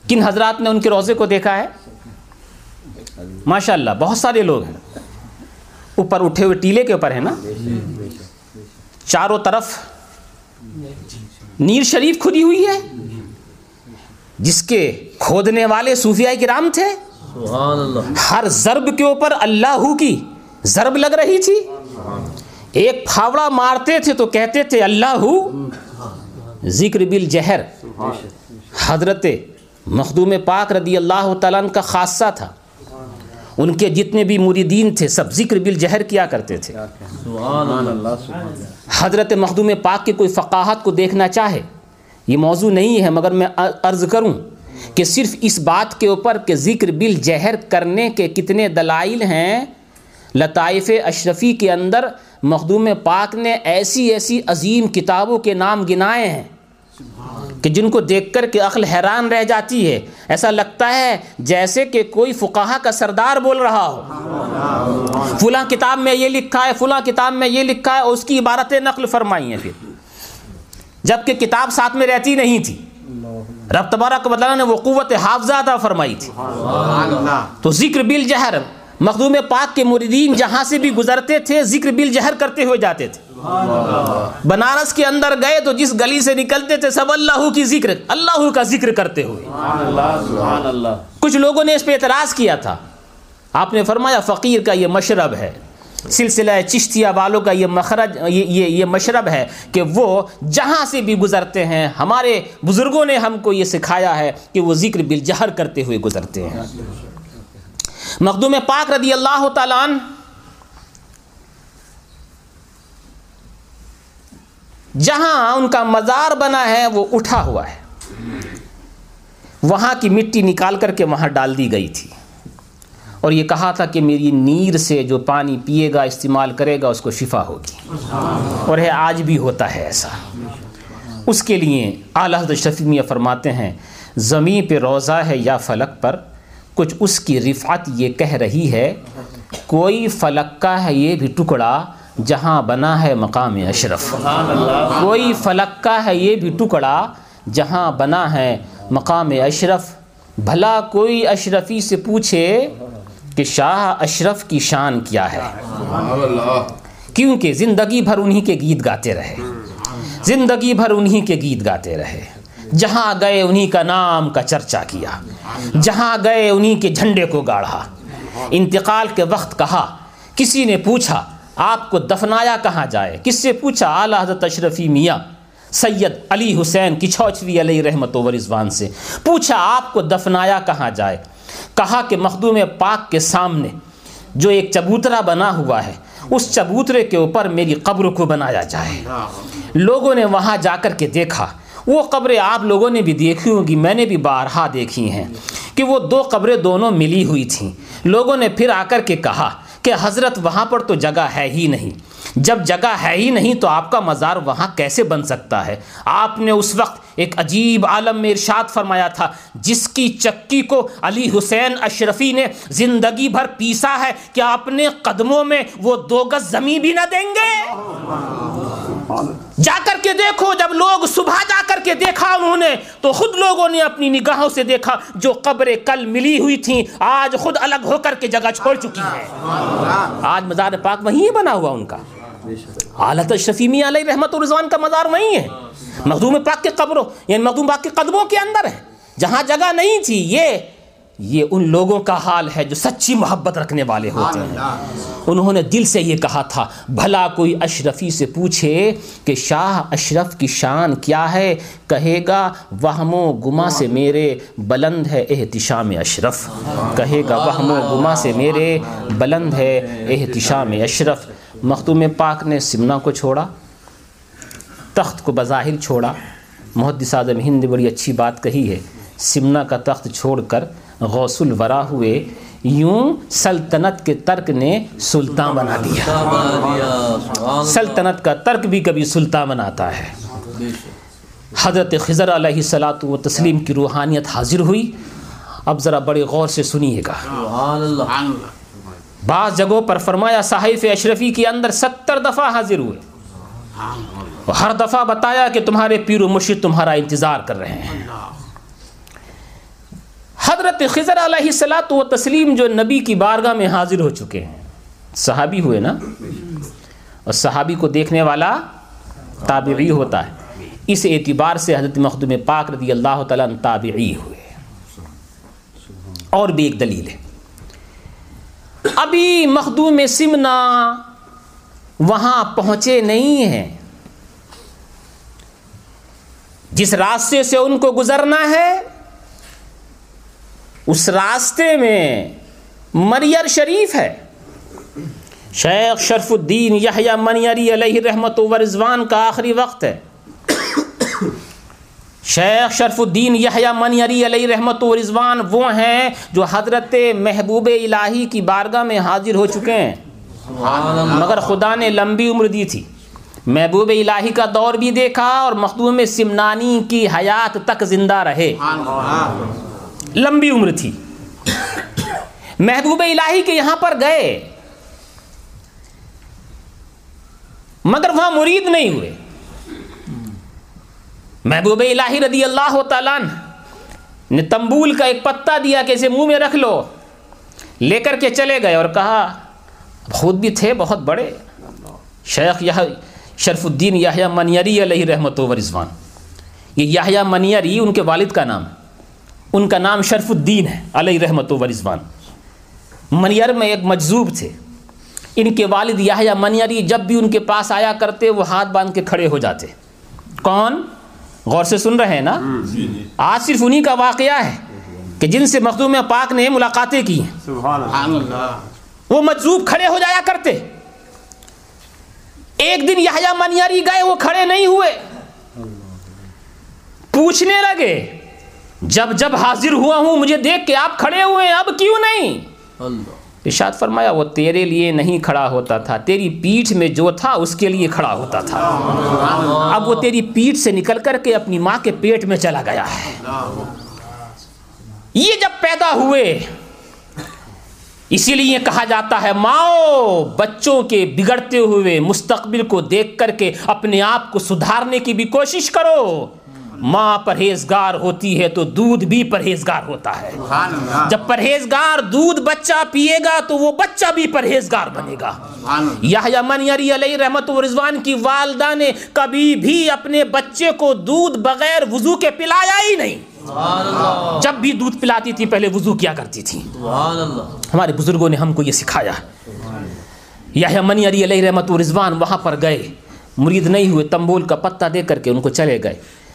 کن حضرات نے ان کے روزے کو دیکھا ہے؟ ماشاء اللہ بہت سارے لوگ ہیں۔ اوپر اٹھے ہوئے ٹیلے کے اوپر ہے نا؟ چاروں طرف نیر شریف کھلی ہوئی ہے؟ جس کے کھودنے والے صوفیاء کرام تھے؟ ہر ضرب کے اوپر اللہ کی ضرب لگ رہی تھی۔ ایک پھاوڑا مارتے تھے تو کہتے تھے اللہ ذکر بل جہر حضرت مخدوم پاک رضی اللہ تعالیٰ کا خاصہ تھا۔ ان کے جتنے بھی مریدین تھے سب ذکر بل جہر کیا کرتے تھے۔ حضرت مخدوم پاک کی کوئی فقاہت کو دیکھنا چاہے یہ موضوع نہیں ہے مگر میں عرض کروں کہ صرف اس بات کے اوپر کہ ذکر بل جہر کرنے کے کتنے دلائل ہیں لطائف اشرفی کے اندر مخدوم پاک نے ایسی ایسی عظیم کتابوں کے نام گنائے ہیں۔ کہ جن کو دیکھ کر کے عقل حیران رہ جاتی ہے ایسا لگتا ہے جیسے کہ کوئی فقاہہ کا سردار بول رہا ہو۔ فلاں کتاب میں یہ لکھا ہے فلاں کتاب میں یہ لکھا ہے اور اس کی عبارتیں نقل فرمائی ہیں پھر۔ جبکہ کتاب ساتھ میں رہتی نہیں تھی۔ رب تبارک بدلہ نے وہ قوت حافظہ عطا فرمائی تھی۔ تو ذکر بل جہر مخدوم پاک کے مریدین جہاں سے بھی گزرتے تھے، ذکر بل جہر کرتے ہوئے جاتے تھے۔ بنارس کے اندر گئے تو جس گلی سے نکلتے تھے، سب اللہ کی ذکر، اللہ کا ذکر کرتے ہوئے۔ کچھ لوگوں نے اس پہ اعتراض کیا تھا۔ آپ نے فرمایا، فقیر کا یہ مشرب ہے، سلسلہ چشتیہ والوں کا یہ مخرج، یہ یہ یہ مشرب ہے کہ وہ جہاں سے بھی گزرتے ہیں، ہمارے بزرگوں نے ہم کو یہ سکھایا ہے کہ وہ ذکر بالجہر کرتے ہوئے گزرتے ہیں۔ مخدوم پاک رضی اللہ تعالیٰ جہاں ان کا مزار بنا ہے، وہ اٹھا ہوا ہے۔ وہاں کی مٹی نکال کر کے وہاں ڈال دی گئی تھی۔ اور یہ کہا تھا کہ میری نیر سے جو پانی پیے گا، استعمال کرے گا، اس کو شفا ہوگی۔ اور ہے، آج بھی ہوتا ہے ایسا۔ اس کے لیے اعلیٰ حضرت شفیع فرماتے ہیں، زمین پہ روزہ ہے یا فلک پر کچھ اس کی رفعت یہ کہہ رہی ہے، کوئی فلک کا ہے یہ بھی ٹکڑا جہاں بنا ہے مقام اشرف۔ کوئی فلک کا ہے یہ بھی ٹکڑا جہاں بنا ہے مقام اشرف۔ بھلا کوئی اشرفی سے پوچھے کہ شاہ اشرف کی شان کیا ہے۔ کیونکہ زندگی بھر انہی کے گیت گاتے رہے۔ زندگی بھر انہی کے گیت گاتے رہے۔ جہاں گئے انہی کا نام کا چرچا کیا جہاں گئے انہی کے جھنڈے کو گاڑھا۔ انتقال کے وقت کہا کسی نے پوچھا آپ کو دفنایا کہاں جائے؟ کس سے پوچھا؟ اعلیٰ حضرت اشرفی میاں سید علی حسین کی چھوچوی علیہ رحمت و رضوان سے۔ پوچھا آپ کو دفنایا کہاں جائے؟ کہا کہ مخدوم پاک کے سامنے جو ایک چبوترا بنا ہوا ہے اس چبوترے کے اوپر میری قبر کو بنایا جائے۔ لوگوں نے وہاں جا کر کے دیکھا وہ قبریں آپ لوگوں نے بھی دیکھی ہوں گی، میں نے بھی بارہا دیکھی ہیں کہ وہ دو قبریں دونوں ملی ہوئی تھیں۔ لوگوں نے پھر آ کر کے کہا کہ حضرت وہاں پر تو جگہ ہے ہی نہیں۔ جب جگہ ہے ہی نہیں تو آپ کا مزار وہاں کیسے بن سکتا ہے؟ آپ نے اس وقت ایک عجیب عالم میں ارشاد فرمایا تھا، جس کی چکی کو علی حسین اشرفی نے زندگی بھر پیسا ہے کہ اپنے قدموں میں وہ دو گز زمین بھی نہ دیں گے؟ جا کر کے دیکھو، جب لوگ صبح جا کر کے دیکھا انہوں نے، تو خود لوگوں نے اپنی نگاہوں سے دیکھا جو قبریں کل ملی ہوئی تھیں، آج خود الگ ہو کر کے جگہ چھوڑ چکی ہیں۔ آج مزار پاک وہیں بنا ہوا ان کا۔ حالت شفیمی علیہ رحمت الرضوان کا مزار وہیں ہے۔ مخدوم پاک کے قبروں یعنی مخدوم پاک کے قدموں کے اندر ہے۔ جہاں جگہ نہیں تھی، یہ یہ ان لوگوں کا حال ہے جو سچی محبت رکھنے والے ہوتے ہیں۔ انہوں نے دل سے یہ کہا تھا بھلا کوئی اشرفی سے پوچھے کہ شاہ اشرف کی شان کیا ہے؟ کہے گا وہم و گما سے میرے بلند ہے احتشام اشرف۔ کہے گا وہم و گما سے میرے بلند ہے احتشام اشرف۔ مختوم پاک نے سمنا کو چھوڑا تخت کو بظاہر چھوڑا۔ محدث اعظم ہند نے بڑی اچھی بات کہی ہے سمنا کا تخت چھوڑ کر غوث الورا ہوئے یوں سلطنت کے ترک نے سلطان بنا دیا۔ سلطنت کا ترک بھی کبھی سلطان بناتا ہے۔ حضرت خضر علیہ السلاۃ و تسلیم کی روحانیت حاضر ہوئی۔ اب ذرا بڑے غور سے سنیے گا۔ بعض جگہوں پر فرمایا صحیف اشرفی کے اندر ستر دفعہ حاضر ہوئے۔ ہر دفعہ بتایا کہ تمہارے پیر و مرشد تمہارا انتظار کر رہے ہیں۔ حضرت خضر علیہ السلاۃ و تسلیم جو نبی کی بارگاہ میں حاضر ہو چکے ہیں۔ صحابی ہوئے نا؟ اور صحابی کو دیکھنے والا تابعی ہوتا ہے۔ اس اعتبار سے حضرت مخدوم پاک رضی اللہ تعالیٰ تابعی ہوئے۔ اور بھی ایک دلیل ہے۔ ابھی مخدوم سمنا وہاں پہنچے نہیں ہیں۔ جس راستے سے ان کو گزرنا ہے اس راستے میں مریر شریف ہے۔ شیخ شرف الدین یحییٰ منیری علیہ رحمت و رضوان کا آخری وقت ہے۔ شیخ شرف الدین یحییٰ منیری علیہ رحمت و رضوان وہ ہیں جو حضرت محبوب الہی کی بارگاہ میں حاضر ہو چکے ہیں۔ مگر خدا نے لمبی عمر دی تھی۔ محبوب الہی کا دور بھی دیکھا اور مخدوم سمنانی کی حیات تک زندہ رہے۔ لمبی عمر تھی۔ محبوب الہی کے یہاں پر گئے۔ مگر وہاں مرید نہیں ہوئے۔ محبوب الہی رضی اللہ تعالیٰ نے تمبول کا ایک پتا دیا کہ اسے منہ میں رکھ لو۔ لے کر کے چلے گئے اور کہا خود بھی تھے، بہت بڑے۔ شیخ یہ شرف الدین یاہیا منیری علیہ رحمت و رضوان۔ یہ یاہیا منیری، ان کے والد کا نام۔ ان کا نام شرف الدین ہے علیہ رحمت و رضوان۔ منیر میں ایک مجذوب تھے۔ ان کے والد یاہیا منیری جب بھی ان کے پاس آیا کرتے وہ ہاتھ باندھ کے کھڑے ہو جاتے۔ کون؟ غور سے سن رہے ہیں نا؟ آج صرف انہی کا واقعہ ہے کہ جن سے مخدوم پاک نے ملاقاتیں کی ہیں۔ سبحان اللہ۔ وہ مجذوب کھڑے ہو جایا کرتے۔ ایک دن یحییٰ منیاری گئے وہ کھڑے نہیں ہوئے۔ پوچھنے لگے جب جب حاضر ہوا ہوں مجھے دیکھ کے آپ کھڑے ہوئے ہیں اب کیوں نہیں؟ ارشاد فرمایا وہ تیرے لیے نہیں کھڑا ہوتا تھا تیری پیٹھ میں جو تھا اس کے لیے کھڑا ہوتا تھا۔ اب وہ تیری پیٹھ سے نکل کر کے اپنی ماں کے پیٹ میں چلا گیا ہے۔ یہ جب پیدا ہوئے اسی لیے کہا جاتا ہے ماؤ بچوں کے بگڑتے ہوئے مستقبل کو دیکھ کر کے اپنے آپ کو سدھارنے کی بھی کوشش کرو۔ ماں پرہیزگار ہوتی ہے تو دودھ بھی پرہیزگار ہوتا ہے۔ جب پرہیزگار دودھ بچہ پیے گا تو وہ بچہ بھی پرہیزگار بنے گا۔ اللہ یحییٰ منیری علیہ رحمت و رضوان کی والدہ نے کبھی بھی اپنے بچے کو دودھ بغیر وضو کے پلایا ہی نہیں۔ جب بھی دودھ پلاتی تھی پہلے وضو کیا کرتی تھی۔ ہمارے بزرگوں نے ہم کو یہ سکھایا۔ یحییٰ منیری علیہ رحمت و رضوان وہاں پر گئے۔ مرید نہیں ہوئے تمبول کا پتہ دے کر کے ان کو چلے گئے۔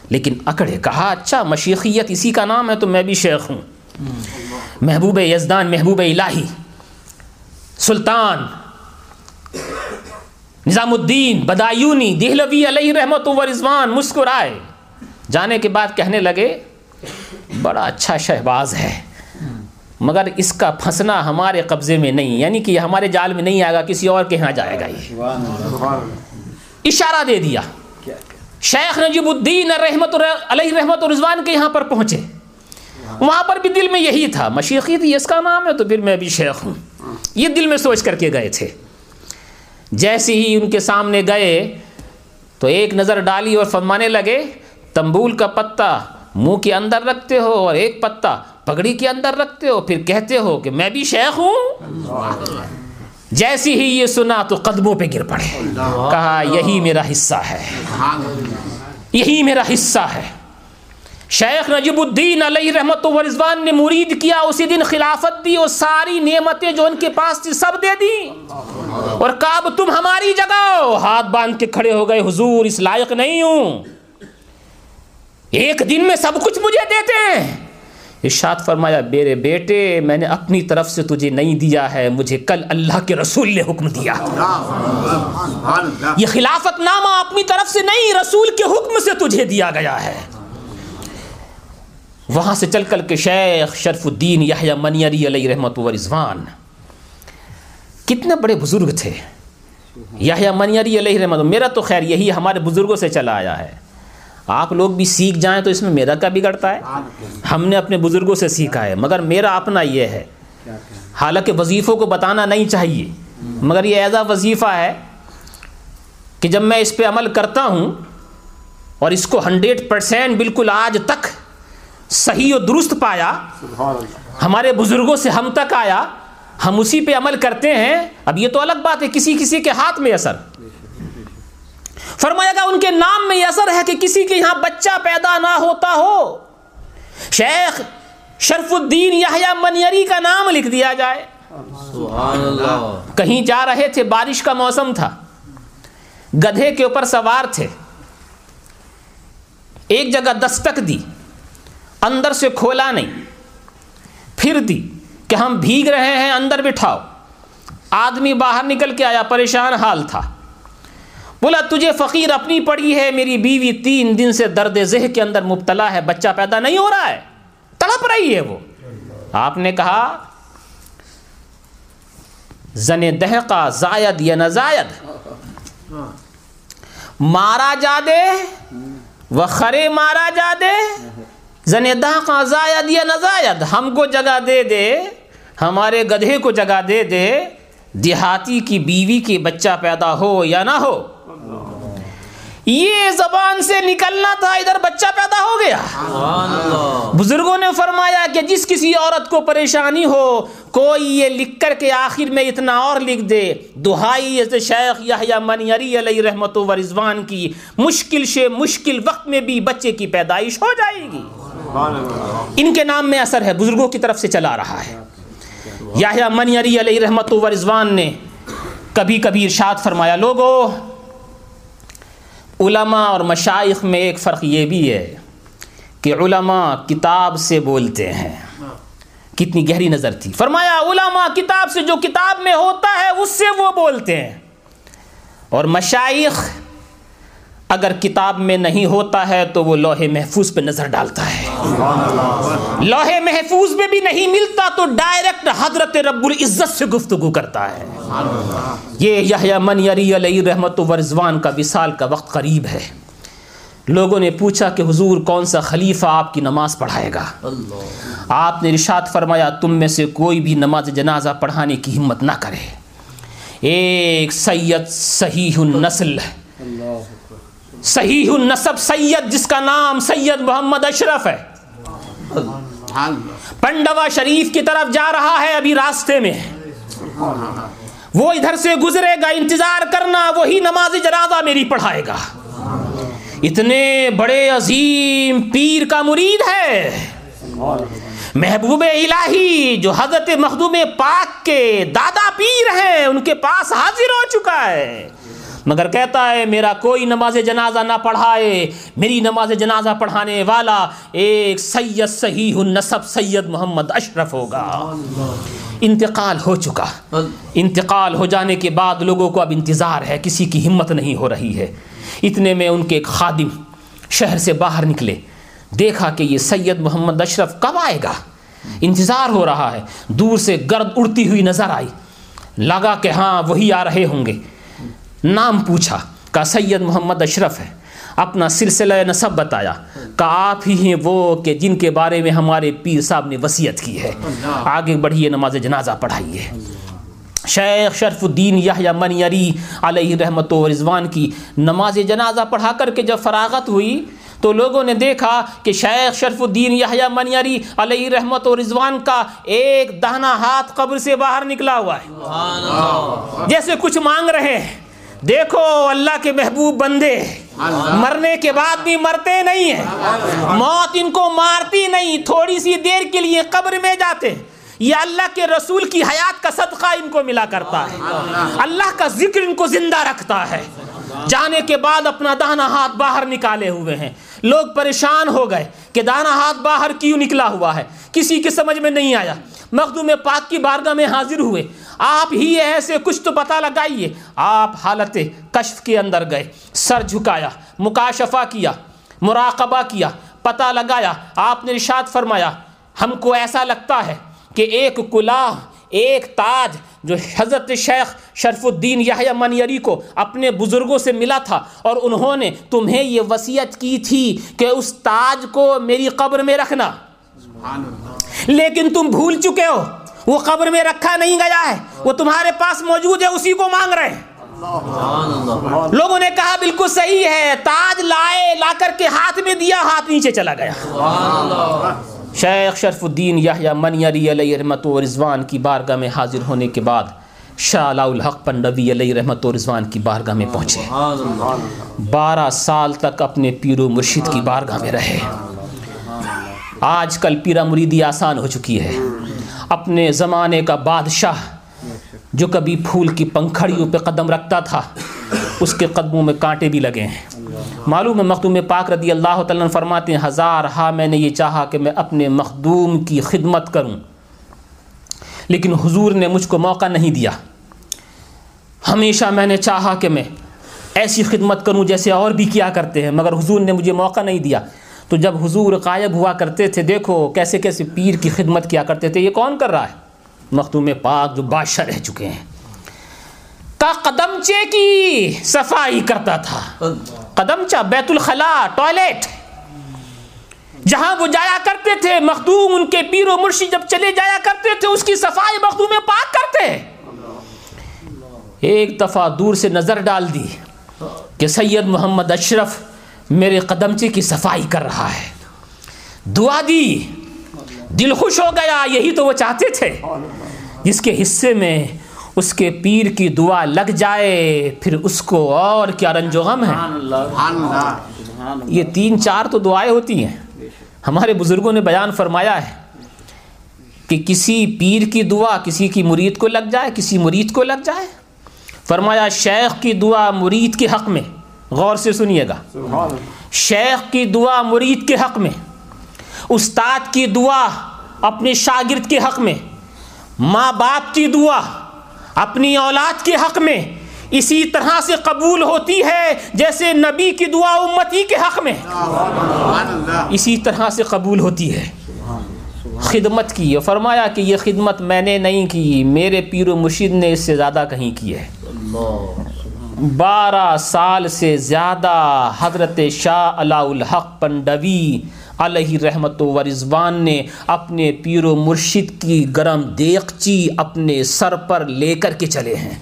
لیکن اکڑے کہا اچھا مشیخیت اسی کا نام ہے تو میں بھی شیخ ہوں۔ محبوب یزدان محبوب الہی سلطان نظام الدین بدایونی دہلوی علیہ رحمت و رضوان مسکرائے۔ جانے کے بعد کہنے لگے بڑا اچھا شہباز ہے۔ مگر اس کا پھنسنا ہمارے قبضے میں نہیں یعنی کہ یہ ہمارے جال میں نہیں آئے گا کسی اور کے یہاں جائے گا یہ۔ اشارہ دے دیا۔ شیخ نجیب الدین رحمت علیہ رحمت رضوان کے یہاں پر پہنچے۔ وہاں پر بھی دل میں یہی تھا، مشیخی تھی، اس کا نام ہے تو پھر میں بھی شیخ ہوں۔ یہ دل میں سوچ کر کے گئے تھے۔ جیسے ہی ان کے سامنے گئے تو ایک نظر ڈالی اور فرمانے لگے، تمبول کا پتا منہ کے اندر رکھتے ہو اور ایک پتا پگڑی کے اندر رکھتے ہو، پھر کہتے ہو کہ میں بھی شیخ ہوں۔ جیسی ہی یہ سنا تو قدموں پہ گر پڑے۔ کہا یہی میرا حصہ ہے۔ یہی میرا حصہ ہے۔ شیخ نجیب الدین علیہ رحمت و رضوان نے مرید کیا اسی دن خلافت دی اور ساری نعمتیں جو ان کے پاس تھی سب دے دی اور کہا اب تم ہماری جگہ ہو۔ ہاتھ باندھ کے کھڑے ہو گئے حضور اس لائق نہیں ہوں۔ ایک دن میں سب کچھ مجھے دیتے ہیں۔ ارشاد فرمایا، میرے بیٹے، میں نے اپنی طرف سے تجھے نہیں دیا ہے، مجھے کل اللہ کے رسول نے حکم دیا یہ خلافت نامہ اپنی طرف سے نہیں، رسول کے حکم سے تجھے دیا گیا ہے۔ وہاں سے چل کر کے شیخ شرف الدین یحییٰ منیری علیہ رحمت و رضوان۔ کتنے بڑے بزرگ تھے۔ یحییٰ منیری علیہ رحمت، میرا تو خیر یہی ہمارے بزرگوں سے چلا آیا ہے۔ آپ لوگ بھی سیکھ جائیں تو اس میں میرا کیا بگڑتا ہے۔ ہم نے اپنے بزرگوں سے سیکھا ہے، مگر میرا اپنا یہ ہے۔ حالانکہ وظیفوں کو بتانا نہیں چاہیے، مگر یہ ایزا وظیفہ ہے کہ جب میں اس پہ عمل کرتا ہوں اور اس کو ہنڈریڈ پرسینٹ بالکل آج تک صحیح و درست پایا، ہمارے بزرگوں سے ہم تک آیا، ہم اسی پہ عمل کرتے ہیں۔ اب یہ تو الگ بات ہے، کسی کسی کے ہاتھ میں اثر۔ فرمایا گا ان کے نام میں یہ اثر ہے کہ کسی کے یہاں بچہ پیدا نہ ہوتا ہو۔ شیخ شرف الدین یحییٰ منیری کا نام لکھ دیا جائے۔ کہیں جا رہے تھے بارش کا موسم تھا۔ گدھے کے اوپر سوار تھے۔ ایک جگہ دستک دی اندر سے کھولا نہیں۔ پھر دی کہ ہم بھیگ رہے ہیں اندر بٹھاؤ۔ آدمی باہر نکل کے آیا پریشان حال تھا۔ بولا، تجھے فقیر اپنی پڑی ہے، میری بیوی تین دن سے درد ذہ کے اندر مبتلا ہے، بچہ پیدا نہیں ہو رہا ہے۔ تڑپ رہی ہے وہ۔ آپ نے کہا، زن دہقا زائد یا نزائد؟ مارا جا دے و خرے مارا جا دے۔ زن دہقا زائد یا نزائد، ہم کو جگہ دے دے، ہمارے گدھے کو جگہ دے دے، دیہاتی کی بیوی کی بچہ پیدا ہو یا نہ ہو۔ یہ زبان سے نکلنا تھا ادھر بچہ پیدا ہو گیا۔ بزرگوں نے فرمایا کہ جس کسی عورت کو پریشانی ہو کوئی یہ لکھ کر کے آخر میں اتنا اور لکھ دے۔ دہائی شیخ یحییٰ منیری علیہ رحمت و رضوان کی مشکل سے مشکل وقت میں بھی بچے کی پیدائش ہو جائے گی۔ ان کے نام میں اثر ہے بزرگوں کی طرف سے چلا رہا ہے۔ یحییٰ منیری علیہ رحمت و رضوان نے کبھی کبھی ارشاد فرمایا لوگو علماء اور مشائق میں ایک فرق یہ بھی ہے کہ علماء کتاب سے بولتے ہیں۔ کتنی گہری نظر تھی۔ فرمایا، علماء کتاب سے جو کتاب میں ہوتا ہے، اس سے وہ بولتے ہیں۔ اور مشائق اگر کتاب میں نہیں ہوتا ہے تو وہ لوہے محفوظ پہ نظر ڈالتا ہے۔ لوہے محفوظ میں بھی نہیں ملتا تو ڈائریکٹ حضرت رب العزت سے گفتگو کرتا ہے۔ یہ یحییٰ منیری علیہ رحمت و رضوان کا وصال کا وقت قریب ہے۔ لوگوں نے پوچھا کہ حضور کون سا خلیفہ آپ کی نماز پڑھائے گا؟ آپ نے رشاد فرمایا، تم میں سے کوئی بھی نماز جنازہ پڑھانے کی ہمت نہ کرے۔ ایک سید صحیح النسل۔ صحیح النسب سید جس کا نام سید محمد اشرف ہے۔ پنڈوا شریف کی طرف جا رہا ہے ابھی راستے میں۔ وہ ادھر سے گزرے گا، انتظار کرنا، وہی نماز جنازہ میری پڑھائے گا۔ اتنے بڑے عظیم پیر کا مرید ہے۔ محبوب الہی، جو حضرت مخدوم پاک کے دادا پیر ہیں، ان کے پاس حاضر ہو چکا ہے۔ مگر کہتا ہے، میرا کوئی نماز جنازہ نہ پڑھائے، میری نماز جنازہ پڑھانے والا ایک سید صحیح النسب سید محمد اشرف ہوگا۔ انتقال ہو چکا۔ انتقال ہو جانے کے بعد لوگوں کو اب انتظار ہے، کسی کی ہمت نہیں ہو رہی ہے۔ اتنے میں ان کے ایک خادم شہر سے باہر نکلے۔ دیکھا کہ یہ سید محمد اشرف کب آئے گا۔ انتظار ہو رہا ہے۔ دور سے گرد اڑتی ہوئی نظر آئی۔ لگا کہ ہاں وہی آ رہے ہوں گے۔ نام پوچھا کہا سید محمد اشرف ہے۔ اپنا سلسلہ نصب بتایا۔ کہ آپ ہی ہیں وہ کہ جن کے بارے میں ہمارے پیر صاحب نے وصیت کی ہے۔ آگے بڑھیے نماز جنازہ پڑھائیے۔ شیخ شرف الدین یحییٰ منیری علیہ رحمت و رضوان کی نماز جنازہ پڑھا کر کے جب فراغت ہوئی تو لوگوں نے دیکھا کہ شیخ شرف الدین یحییٰ منیری علیہ رحمت و رضوان کا ایک دہنا ہاتھ قبر سے باہر نکلا ہوا ہے۔ جیسے کچھ مانگ رہے ہیں۔ دیکھو اللہ کے محبوب بندے مرنے کے بعد بھی مرتے نہیں ہیں۔ موت ان کو مارتی نہیں تھوڑی سی دیر کے لیے قبر میں جاتے یہ اللہ کے رسول کی حیات کا صدقہ ان کو ملا کرتا ہے۔ اللہ۔ کا ذکر ان کو زندہ رکھتا ہے۔ جانے کے بعد اپنا دانا ہاتھ باہر نکالے ہوئے ہیں۔ لوگ پریشان ہو گئے کہ دانا ہاتھ باہر کیوں نکلا ہوا ہے؟ کسی کے سمجھ میں نہیں آیا۔ مخدوم پاک کی بارگاہ میں حاضر ہوئے۔ آپ ہی ایسے کچھ تو پتہ لگائیے۔ آپ حالت کشف کے اندر گئے۔ سر جھکایا، مکاشفہ کیا، مراقبہ کیا، پتہ لگایا، آپ نے ارشاد فرمایا، ہم کو ایسا لگتا ہے کہ ایک کلاہ ایک تاج جو حضرت شیخ شرف الدین یحییٰ منیری کو اپنے بزرگوں سے ملا تھا اور انہوں نے تمہیں یہ وصیت کی تھی کہ اس تاج کو میری قبر میں رکھنا۔ لیکن تم بھول چکے ہو۔ وہ قبر میں رکھا نہیں گیا ہے۔ وہ تمہارے پاس موجود ہے اسی کو مانگ رہے ہیں۔ لوگوں نے کہا بالکل صحیح ہے۔ تاج لائے لا کر کے ہاتھ میں دیا ہاتھ نیچے چلا گیا۔ شیخ شرف الدین یحییٰ منیری علیہ رحمت و رضوان کی بارگاہ میں حاضر ہونے کے بعد شاہ علاء الحق پنڈوی علیہ رحمت و رضوان کی بارگاہ میں پہنچے۔ بارہ سال تک اپنے پیر و مرشد کی بارگاہ میں رہے۔ آج کل پیرا مریدی آسان ہو چکی ہے۔ اپنے زمانے کا بادشاہ جو کبھی پھول کی پنکھڑیوں پہ قدم رکھتا تھا، اس کے قدموں میں کانٹے بھی لگے ہیں۔ معلوم ہے، مخدوم پاک رضی اللہ تعالیٰ فرماتے ہیں، ہزار ہاں میں نے یہ چاہا کہ میں اپنے مخدوم کی خدمت کروں۔ لیکن حضور نے مجھ کو موقع نہیں دیا۔ ہمیشہ میں نے چاہا کہ میں ایسی خدمت کروں جیسے اور بھی کیا کرتے ہیں، مگر حضور نے مجھے موقع نہیں دیا۔ تو جب حضور قائب ہوا کرتے تھے، دیکھو کیسے کیسے پیر کی خدمت کیا کرتے تھے۔ یہ کون کر رہا ہے؟ مختوم پاک جو بادشاہ رہ چکے ہیں۔ کا قدمچے کی صفائی کرتا تھا؟ قدمچہ بیت الخلاء ٹوائلٹ جہاں وہ جایا کرتے تھے، مخدوم ان کے پیر و مرشی جب چلے جایا کرتے تھے، اس کی صفائی مخدوم پاک کرتے ایک دفعہ دور سے نظر ڈال دی کہ سید محمد اشرف میرے قدمچے کی صفائی کر رہا ہے۔ دعا دی۔ دل خوش ہو گیا، یہی تو وہ چاہتے تھے۔ جس کے حصے میں اس کے پیر کی دعا لگ جائے، پھر اس کو اور کیا رنج و غم ہے۔ یہ تین چار تو دعائیں ہوتی ہیں۔ ہمارے بزرگوں نے بیان فرمایا ہے کہ کسی پیر کی دعا کسی کی مرید کو لگ جائے، کسی مرید کو لگ جائے۔ فرمایا، شیخ کی دعا مرید کے حق میں۔ غور سے سنیے گا۔ شیخ کی دعا مرید کے حق میں استاد کی دعا اپنے شاگرد کے حق میں ماں باپ کی دعا اپنی اولاد کے حق میں اسی طرح سے قبول ہوتی ہے جیسے نبی کی دعا امتی کے حق میں۔ اسی طرح سے قبول ہوتی ہے۔ خدمت کی فرمایا کہ یہ خدمت میں نے نہیں کی میرے پیر و مرشد نے اس سے زیادہ کہیں کی ہے۔ بارہ سال سے زیادہ حضرت شاہ علاء الحق پنڈوی علیہ رحمت و رضوان نے اپنے پیر و مرشد کی گرم دیگچی اپنے سر پر لے کر کے چلے ہیں۔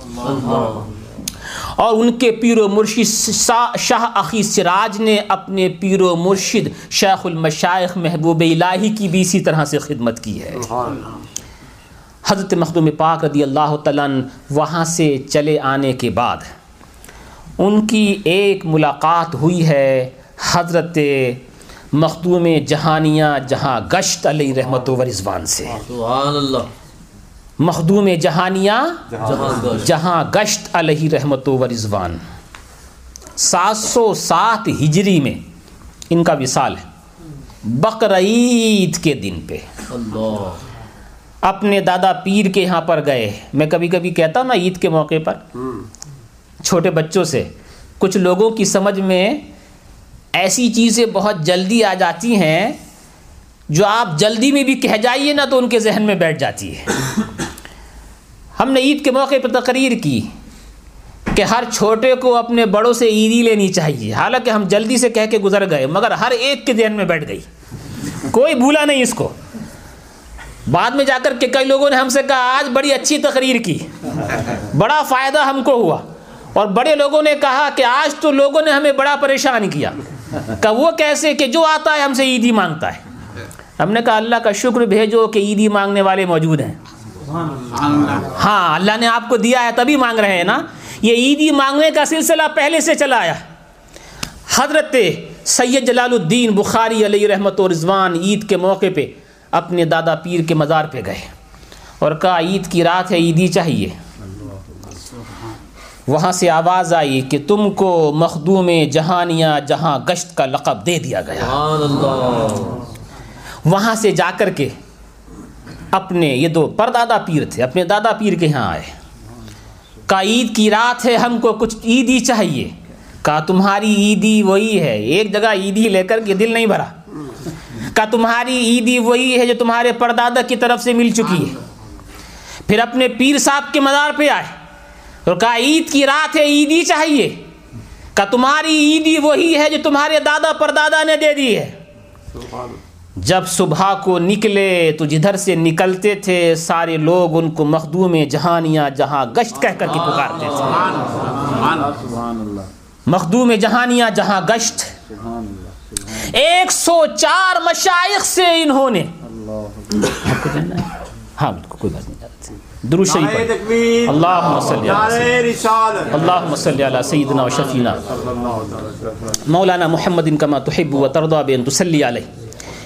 اور ان کے پیر و مرشد شاہ اخی سراج نے اپنے پیر و مرشد شیخ المشائخ محبوب الہی کی بھی اسی طرح سے خدمت کی ہے۔ حضرت مخدوم پاک رضی اللہ تعالیٰ وہاں سے چلے آنے کے بعد ان کی ایک ملاقات ہوئی ہے حضرت مخدوم جہانیہ جہاں گشت علیہ رحمت و رضوان سے۔ مخدوم جہانیہ جہاں گشت۔ علیہ رحمت و رضوان۔ سات سو سات ہجری میں ان کا وصال ہے۔ بقرعید کے دن پہ۔ اپنے دادا پیر کے یہاں پر گئے۔ میں کبھی کبھی کہتا ہوں نا عید کے موقع پر۔ چھوٹے بچوں سے۔ کچھ لوگوں کی سمجھ میں ایسی چیزیں بہت جلدی آ جاتی ہیں جو آپ جلدی میں بھی کہہ جائیے نا تو ان کے ذہن میں بیٹھ جاتی ہے۔ ہم نے عید کے موقع پر تقریر کی کہ ہر چھوٹے کو اپنے بڑوں سے عیدی لینی چاہیے۔ حالانکہ ہم جلدی سے کہہ کے گزر گئے، مگر ہر ایک کے ذہن میں بیٹھ گئی۔ کوئی بھولا نہیں اس کو۔ بعد میں جا کر کے کئی لوگوں نے ہم سے کہا، آج بڑی اچھی تقریر کی۔ بڑا فائدہ ہم کو ہوا۔ اور بڑے لوگوں نے کہا کہ آج تو لوگوں نے ہمیں بڑا پریشان کیا۔ کہ وہ کیسے کہ جو آتا ہے ہم سے عیدی مانگتا ہے۔ ہم نے کہا اللہ کا شکر بھیجو کہ عیدی مانگنے والے موجود ہیں۔ ہاں اللہ نے آپ کو دیا ہے، تبھی مانگ رہے ہیں نا۔ یہ عیدی مانگنے کا سلسلہ پہلے سے چلا آیا۔ حضرت سید جلال الدین بخاری علیہ رحمت و رضوان عید کے موقع پہ اپنے دادا پیر کے مزار پہ گئے۔ اور کہا، عید کی رات ہے، عیدی چاہیے۔ وہاں سے آواز آئی کہ تم کو مخدوم جہانیاں جہاں گشت کا لقب دے دیا گیا۔ وہاں سے جا کر کے اپنے یہ دو پردادا پیر تھے اپنے دادا پیر کے یہاں آئے۔ کہا عید کی رات ہے ہم کو کچھ عیدی چاہیے۔ کہا تمہاری عیدی وہی ہے ایک جگہ عیدی لے کر کے دل نہیں بھرا۔ کہا تمہاری عیدی وہی ہے جو تمہارے پردادا کی طرف سے مل چکی ہے۔ پھر اپنے پیر صاحب کے مزار پہ آئے۔ کہا عید کی رات ہے عیدی چاہیے۔ کہا تمہاری عیدی وہی ہے جو تمہارے دادا پردادا نے دے دی ہے۔ جب صبح کو نکلے تو جدھر سے نکلتے تھے سارے لوگ ان کو مخدوم جہانیاں جہاں گشت کہہ کر کے پکارتے تھے۔ مخدوم جہانیاں جہاں گشت۔ ایک سو چار مشائق سے انہوں نے۔ ہاں کوئی بات نہیں۔ پڑھیں۔ تکبیر۔ اللہم صلی رسالت۔ اللہم صلی علی سیدنا و شفینا۔ مولانا محمد کما تحب و ترضا بین تسلی علیہ۔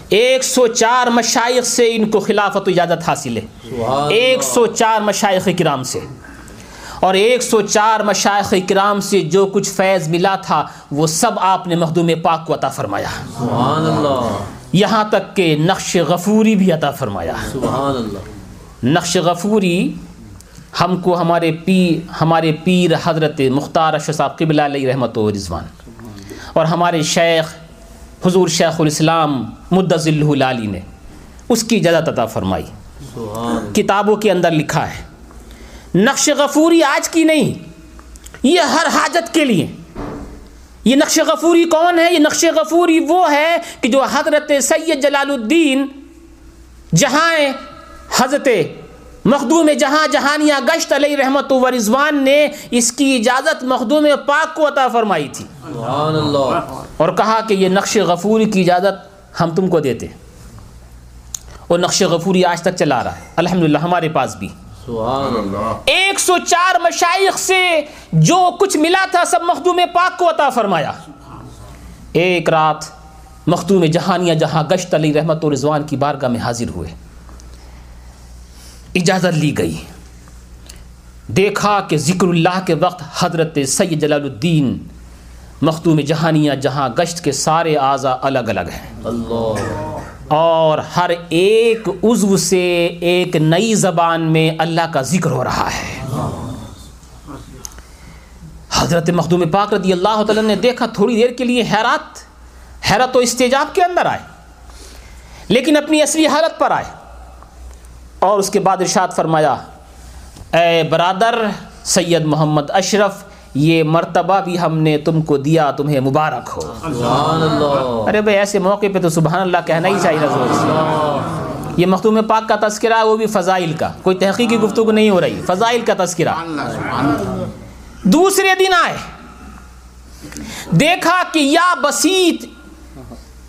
ایک سو چار مشائق سے ان کو خلافت و اجازت حاصل ہے۔ ایک سو چار مشائق کرام سے۔ اور ایک سو چار مشائق کرام سے جو کچھ فیض ملا تھا وہ سب آپ نے مخدوم پاک کو عطا فرمایا۔ سبحان اللہ۔ یہاں تک کہ نقش غفوری بھی عطا فرمایا۔ سبحان اللہ۔ نقش غفوری ہم کو ہمارے پی ہمارے پیر حضرت مختار اشرف صاحب قبلہ علیہ رحمت و رضوان اور ہمارے شیخ حضور شیخ الاسلام مدض اللہ علی نے اس کی اجازت عطا فرمائی۔ کتابوں کے اندر لکھا ہے۔ نقش غفوری آج کی نہیں یہ ہر حاجت کے لیے۔ یہ نقش غفوری کون ہے؟ یہ نقش غفوری وہ ہے کہ جو حضرت سید جلال الدین جہاں حضرت مخدوم جہاں جہانیاں گشت علیہ رحمت و رضوان نے اس کی اجازت مخدوم پاک کو عطا فرمائی تھی۔ سبحان اللہ۔ اور کہا کہ یہ نقش غفوری کی اجازت ہم تم کو دیتے اور نقش غفوری آج تک چلا رہا ہے۔ الحمدللہ ہمارے پاس بھی۔ سبحان اللہ۔ ایک سو چار مشائق سے جو کچھ ملا تھا سب مخدوم پاک کو عطا فرمایا۔ ایک رات مخدوم جہانیاں جہاں گشت علی رحمت و رضوان کی بارگاہ میں حاضر ہوئے۔ اجازت لی گئی۔ دیکھا کہ ذکر اللہ کے وقت حضرت سید جلال الدین مخدوم جہانیاں جہاں گشت کے سارے اعضاء الگ الگ ہیں۔ اللہ۔ اور ہر ایک عضو سے ایک نئی زبان میں اللہ کا ذکر ہو رہا ہے۔ حضرت مخدوم پاک رضی اللہ تعالیٰ نے دیکھا تھوڑی دیر کے لیے حیرات حیرت و استجاب کے اندر آئے۔ لیکن اپنی اصلی حالت پر آئے۔ اور اس کے بعد ارشاد فرمایا اے برادر سید محمد اشرف یہ مرتبہ بھی ہم نے تم کو دیا تمہیں مبارک ہو۔ سبحان اللہ۔ ارے بھائی ایسے موقع پہ تو سبحان اللہ کہنا ہی چاہیے زور سے۔ یہ مختوم پاک کا تذکرہ ہے وہ بھی فضائل کا۔ کوئی تحقیقی گفتگو نہیں ہو رہی فضائل کا تذکرہ۔ دوسرے دن آئے دیکھا کہ یا بسیط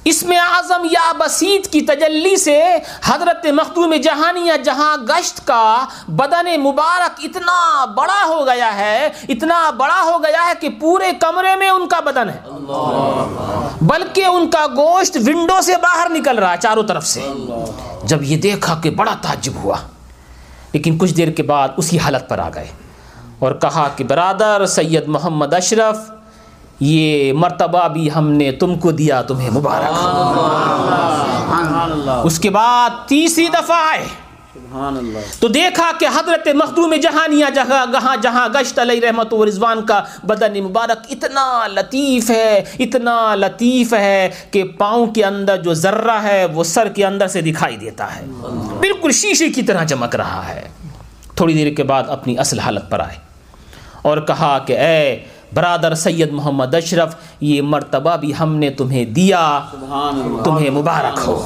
اس میں اعظم یا بسیط کی تجلی سے حضرت مخدوم جہانیہ جہاں گشت کا بدن مبارک اتنا بڑا ہو گیا ہے، اتنا بڑا ہو گیا ہے کہ پورے کمرے میں ان کا بدن ہے۔ بلکہ ان کا گوشت ونڈو سے باہر نکل رہا ہے چاروں طرف سے۔ جب یہ دیکھا کہ بڑا تعجب ہوا، لیکن کچھ دیر کے بعد اسی حالت پر آ گئے اور کہا کہ برادر سید محمد اشرف یہ مرتبہ بھی ہم نے تم کو دیا تمہیں مبارک۔ ہو۔ اس کے بعد تیسری دفعہ آئے۔ تو دیکھا کہ حضرت مخدوم جہانیہ جہاں جہاں جہاں گشت علیہ رحمت و رضوان کا بدن مبارک اتنا لطیف ہے اتنا لطیف ہے کہ پاؤں کے اندر جو ذرہ ہے وہ سر کے اندر سے دکھائی دیتا ہے۔ بالکل شیشے کی طرح چمک رہا ہے۔ تھوڑی دیر کے بعد اپنی اصل حالت پر آئے اور کہا کہ اے برادر سید محمد اشرف یہ مرتبہ بھی ہم نے تمہیں دیا۔ تمہیں مبارک ہو۔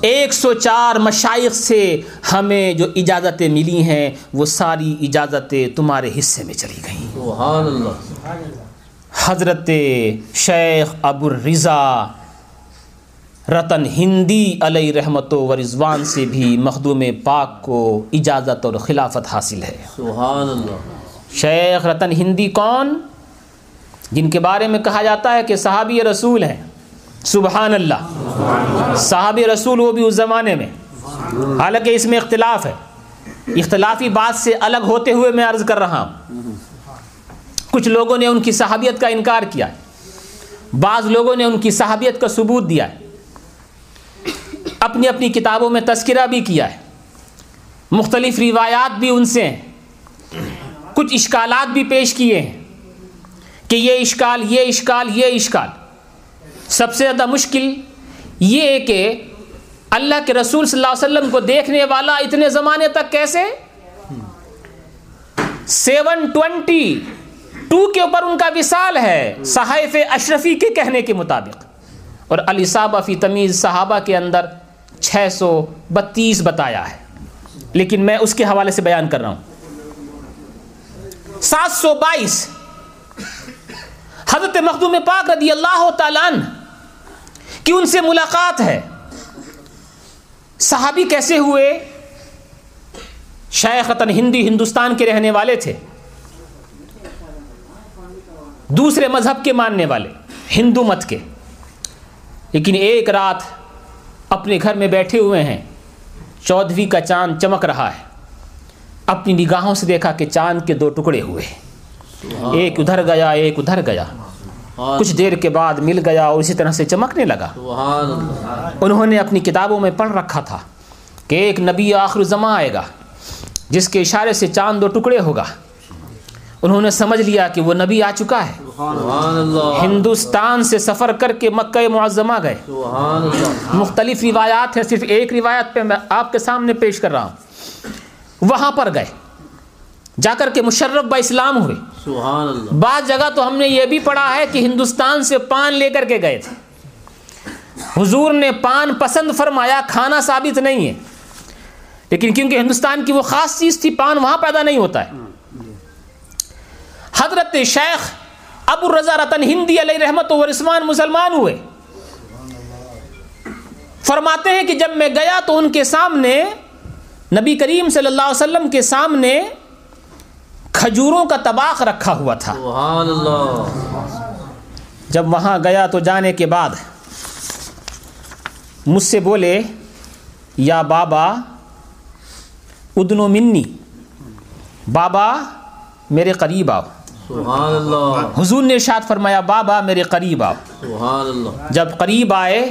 ایک سو چار مشائق سے ہمیں جو اجازتیں ملی ہیں وہ ساری اجازتیں تمہارے حصے میں چلی گئیں۔ سبحان اللہ۔ حضرت شیخ ابو الرضا رتن ہندی علیہ رحمت و رضوان سے بھی مخدوم پاک کو اجازت اور خلافت حاصل ہے۔ سبحان اللہ۔ شیخ رتن ہندی کون؟ جن کے بارے میں کہا جاتا ہے کہ صحابی رسول ہیں۔ سبحان اللہ صحابی رسول وہ بھی اس زمانے میں۔ حالانکہ اس میں اختلاف ہے۔ اختلافی بات سے الگ ہوتے ہوئے میں عرض کر رہا ہوں۔ کچھ لوگوں نے ان کی صحابیت کا انکار کیا ہے۔ بعض لوگوں نے ان کی صحابیت کا ثبوت دیا ہے۔ اپنی اپنی کتابوں میں تذکرہ بھی کیا ہے۔ مختلف روایات بھی ان سے ہیں۔ کچھ اشکالات بھی پیش کیے ہیں کہ یہ اشکال یہ اشکال یہ اشکال۔ سب سے زیادہ مشکل یہ ہے کہ اللہ کے رسول صلی اللہ علیہ وسلم کو دیکھنے والا اتنے زمانے تک کیسے؟ سیون ٹوینٹی ٹو کے اوپر ان کا وصال ہے صحائف اشرفی کے کہنے کے مطابق۔ اور علی صحابہ فی تمیز صحابہ کے اندر چھ سو بتیس بتایا ہے۔ لیکن میں اس کے حوالے سے بیان کر رہا ہوں۔ سات سو بائیس۔ حضرت مخدوم پاک رضی اللہ تعالیٰ کی ان سے ملاقات ہے۔ صحابی کیسے ہوئے؟ شیختاً ہندی ہندوستان کے رہنے والے تھے۔ دوسرے مذہب کے ماننے والے، ہندو مت کے۔ لیکن ایک رات اپنے گھر میں بیٹھے ہوئے ہیں۔ چودھویں کا چاند چمک رہا ہے۔ اپنی نگاہوں سے دیکھا کہ چاند کے دو ٹکڑے ہوئے۔ ایک ادھر گیا ایک ادھر گیا۔ کچھ دیر کے بعد مل گیا اور اسی طرح سے چمکنے لگا۔ انہوں نے اپنی کتابوں میں پڑھ رکھا تھا کہ ایک نبی آخر زماں آئے گا جس کے اشارے سے چاند دو ٹکڑے ہوگا۔ انہوں نے سمجھ لیا کہ وہ نبی آ چکا ہے۔ ہندوستان سے سفر کر کے مکہ معظمہ گئے۔ مختلف روایات ہیں صرف ایک روایت پہ میں آپ کے سامنے پیش کر رہا ہوں۔ وہاں پر گئے۔ جا کر کے مشرف با اسلام ہوئے۔ سبحان اللہ۔ بعض جگہ تو ہم نے یہ بھی پڑھا ہے کہ ہندوستان سے پان لے کر کے گئے تھے۔ حضور نے پان پسند فرمایا کھانا ثابت نہیں ہے۔ لیکن کیونکہ ہندوستان کی وہ خاص چیز تھی پان وہاں پیدا نہیں ہوتا ہے۔ حضرت شیخ ابو الرضا رتن ہندی علیہ رحمت و رسمان مسلمان ہوئے۔ فرماتے ہیں کہ جب میں گیا تو ان کے سامنے نبی کریم صلی اللہ علیہ وسلم کے سامنے کھجوروں کا طباق رکھا ہوا تھا۔ سبحان اللہ جب وہاں گیا تو جانے کے بعد مجھ سے بولے یا بابا ادنو منی بابا میرے قریب آؤ۔ سبحان اللہ حضور نے ارشاد فرمایا بابا میرے قریب آؤ۔ سبحان اللہ جب قریب آئے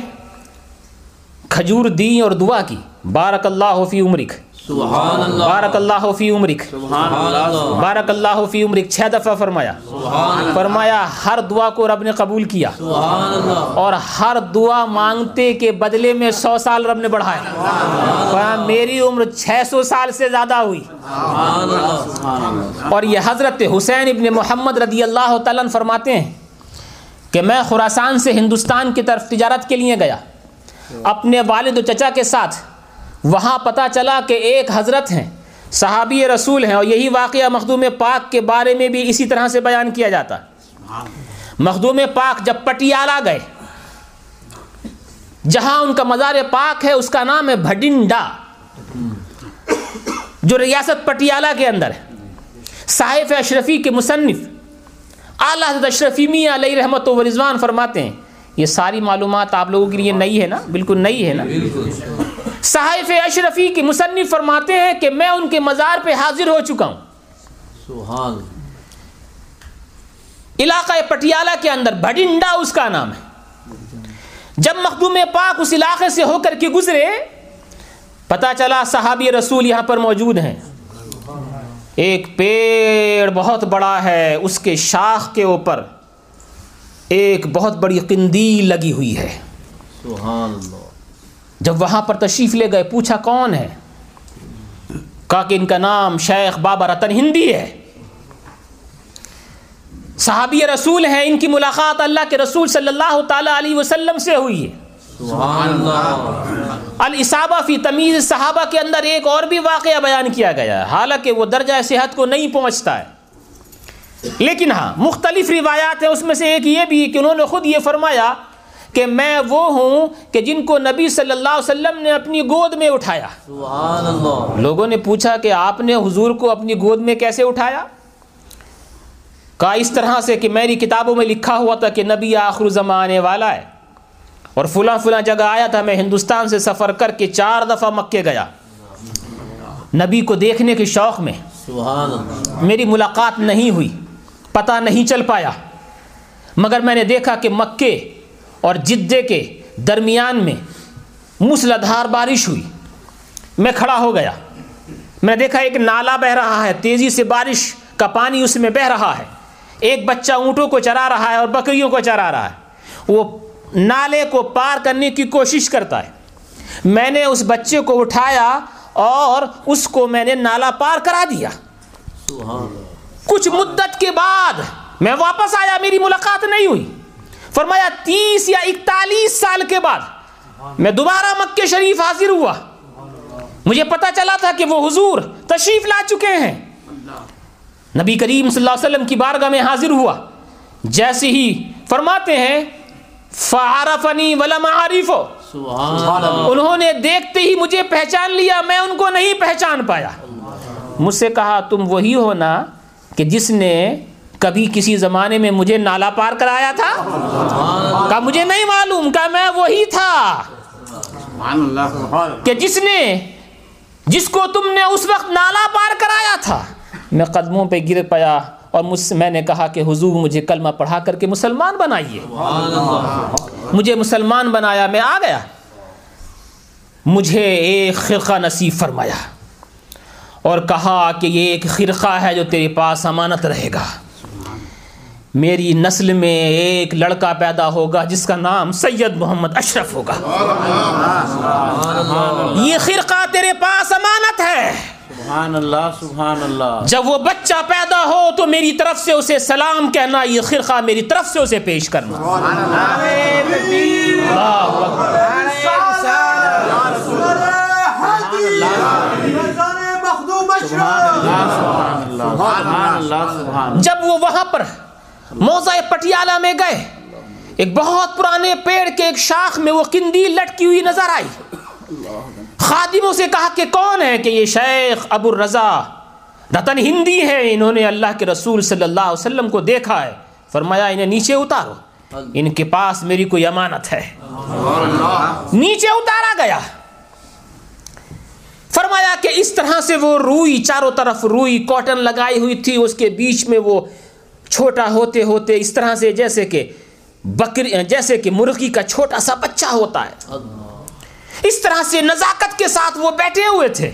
کھجور دی اور دعا کی بارک اللہ فی عمرک۔ سبحان اللہ. بارک اللہ فی عمرک. سبحان اللہ. بارک اللہ فی عمرک. چھ دفعہ فرمایا. فرمایا ہر دعا کو رب نے قبول کیا۔ سبحان اللہ. اور ہر دعا مانگتے کے بدلے میں سو سال رب نے بڑھائے۔ فرمایا میری عمر چھ سو سال سے زیادہ ہوئی۔ سبحان اللہ. سبحان اور یہ حضرت حسین ابن محمد رضی اللہ تعالیٰ فرماتے ہیں کہ میں خوراسان سے ہندوستان کی طرف تجارت کے لیے گیا۔ اپنے والد و چچا کے ساتھ وہاں پتہ چلا کہ ایک حضرت ہیں، صحابی رسول ہیں اور یہی واقعہ مخدوم پاک کے بارے میں بھی اسی طرح سے بیان کیا جاتا۔ مخدوم پاک جب پٹیالہ گئے، جہاں ان کا مزار پاک ہے، اس کا نام ہے بھڈنڈا، جو ریاست پٹیالہ کے اندر ہے۔ صاحب اشرفی کے مصنف، اعلیٰ حضرت اشرفی میاں علیہ رحمت و رضوان فرماتے ہیں، یہ ساری معلومات آپ لوگوں کے لیے نئی ہے نا؟ بالکل نئی ہے نا؟ صحائف اشرفی کی مصنف فرماتے ہیں کہ میں ان کے مزار پہ حاضر ہو چکا ہوں۔ سبحان علاقہ پٹیالہ کے اندر بھڈنڈا اس کا نام ہے۔ جب مخدوم پاک اس علاقے سے ہو کر کے گزرے پتا چلا صحابی رسول یہاں پر موجود ہیں۔ ایک پیڑ بہت بڑا ہے اس کے شاخ کے اوپر ایک بہت بڑی قندیل لگی ہوئی ہے۔ سبحان اللہ۔ جب وہاں پر تشریف لے گئے پوچھا کون ہے؟ کہا کہ ان کا نام شیخ بابا رتن ہندی ہے۔ صحابی رسول ہیں ان کی ملاقات اللہ کے رسول صلی اللہ تعالی علیہ وسلم سے ہوئی ہے۔ سبحان اللہ۔ الصابہ فی تمیز صحابہ کے اندر ایک اور بھی واقعہ بیان کیا گیا ہے۔ حالانکہ وہ درجہ صحت کو نہیں پہنچتا ہے۔ لیکن ہاں مختلف روایات ہیں اس میں سے ایک یہ بھی کہ انہوں نے خود یہ فرمایا کہ میں وہ ہوں کہ جن کو نبی صلی اللہ علیہ وسلم نے اپنی گود میں اٹھایا۔ سبحان اللہ لوگوں نے پوچھا کہ آپ نے حضور کو اپنی گود میں کیسے اٹھایا؟ کہا اس طرح سے کہ میری کتابوں میں لکھا ہوا تھا کہ نبی آخر زمانے والا ہے اور فلاں فلاں جگہ آیا تھا میں ہندوستان سے سفر کر کے چار دفعہ مکے گیا۔ نبی کو دیکھنے کے شوق میں سبحان اللہ میری ملاقات نہیں ہوئی پتہ نہیں چل پایا۔ مگر میں نے دیکھا کہ مکے اور جدے کے درمیان میں موسلادھار بارش ہوئی۔ میں کھڑا ہو گیا۔ میں نے دیکھا ایک نالا بہہ رہا ہے۔ تیزی سے بارش کا پانی اس میں بہہ رہا ہے۔ ایک بچہ اونٹوں کو چرا رہا ہے اور بکریوں کو چرا رہا ہے۔ وہ نالے کو پار کرنے کی کوشش کرتا ہے۔ میں نے اس بچے کو اٹھایا اور اس کو میں نے نالا پار کرا دیا۔ کچھ مدت کے بعد میں واپس آیا۔ میری ملاقات نہیں ہوئی۔ فرمایا تیس یا اکتالیس سال کے بعد میں دوبارہ مکہ شریف حاضر ہوا۔ مجھے پتا چلا تھا کہ وہ حضور تشریف لا چکے ہیں۔ نبی کریم صلی اللہ علیہ وسلم کی بارگاہ میں حاضر ہوا۔ جیسے ہی فرماتے ہیں فعرفنی عارفو سبحان اللہ۔ انہوں نے دیکھتے ہی مجھے پہچان لیا میں ان کو نہیں پہچان پایا۔ مجھ سے کہا تم وہی ہو نا کہ جس نے کبھی کسی زمانے میں مجھے نالا پار کرایا تھا؟ کہا مجھے نہیں معلوم کہا میں وہی تھا۔ کہ جس نے جس کو تم نے اس وقت نالا پار کرایا تھا۔ میں قدموں پہ گر پایا اور مجھ سے میں نے کہا کہ حضور مجھے کلمہ پڑھا کر کے مسلمان بنائیے۔ مجھے مسلمان بنایا میں آ گیا۔ مجھے ایک خرقہ نصیب فرمایا اور کہا کہ یہ ایک خرقہ ہے جو تیرے پاس امانت رہے گا۔ میری نسل میں ایک لڑکا پیدا ہوگا جس کا نام سید محمد اشرف ہوگا۔ یہ خرقہ تیرے پاس امانت ہے۔ سبحان اللہ سبحان اللہ۔ جب وہ بچہ پیدا ہو تو میری طرف سے اسے سلام کہنا یہ خرقہ میری طرف سے اسے پیش کرنا۔ جب وہ وہاں پر موزہ پٹیالہ میں گئے۔ ایک بہت پرانے پیڑ کے ایک شاخ میں وہ قندیل لٹکی ہوئی نظر آئی۔ خادموں سے کہا کہ کون ہے کہ یہ شیخ ابو الرضا؟ رتن ہندی ہے انہوں نے اللہ کے رسول صلی اللہ علیہ وسلم کو دیکھا ہے۔ فرمایا، انہیں نیچے اتارو۔ ان کے پاس میری کوئی امانت ہے۔ نیچے اتارا گیا۔ فرمایا کہ اس طرح سے وہ روئی چاروں طرف روئی کاٹن لگائی ہوئی تھی۔ اس کے بیچ میں وہ چھوٹا ہوتے ہوتے اس طرح سے جیسے کہ بکری جیسے کہ مرغی کا چھوٹا سا بچہ ہوتا ہے۔ اس طرح سے نزاکت کے ساتھ وہ بیٹھے ہوئے تھے۔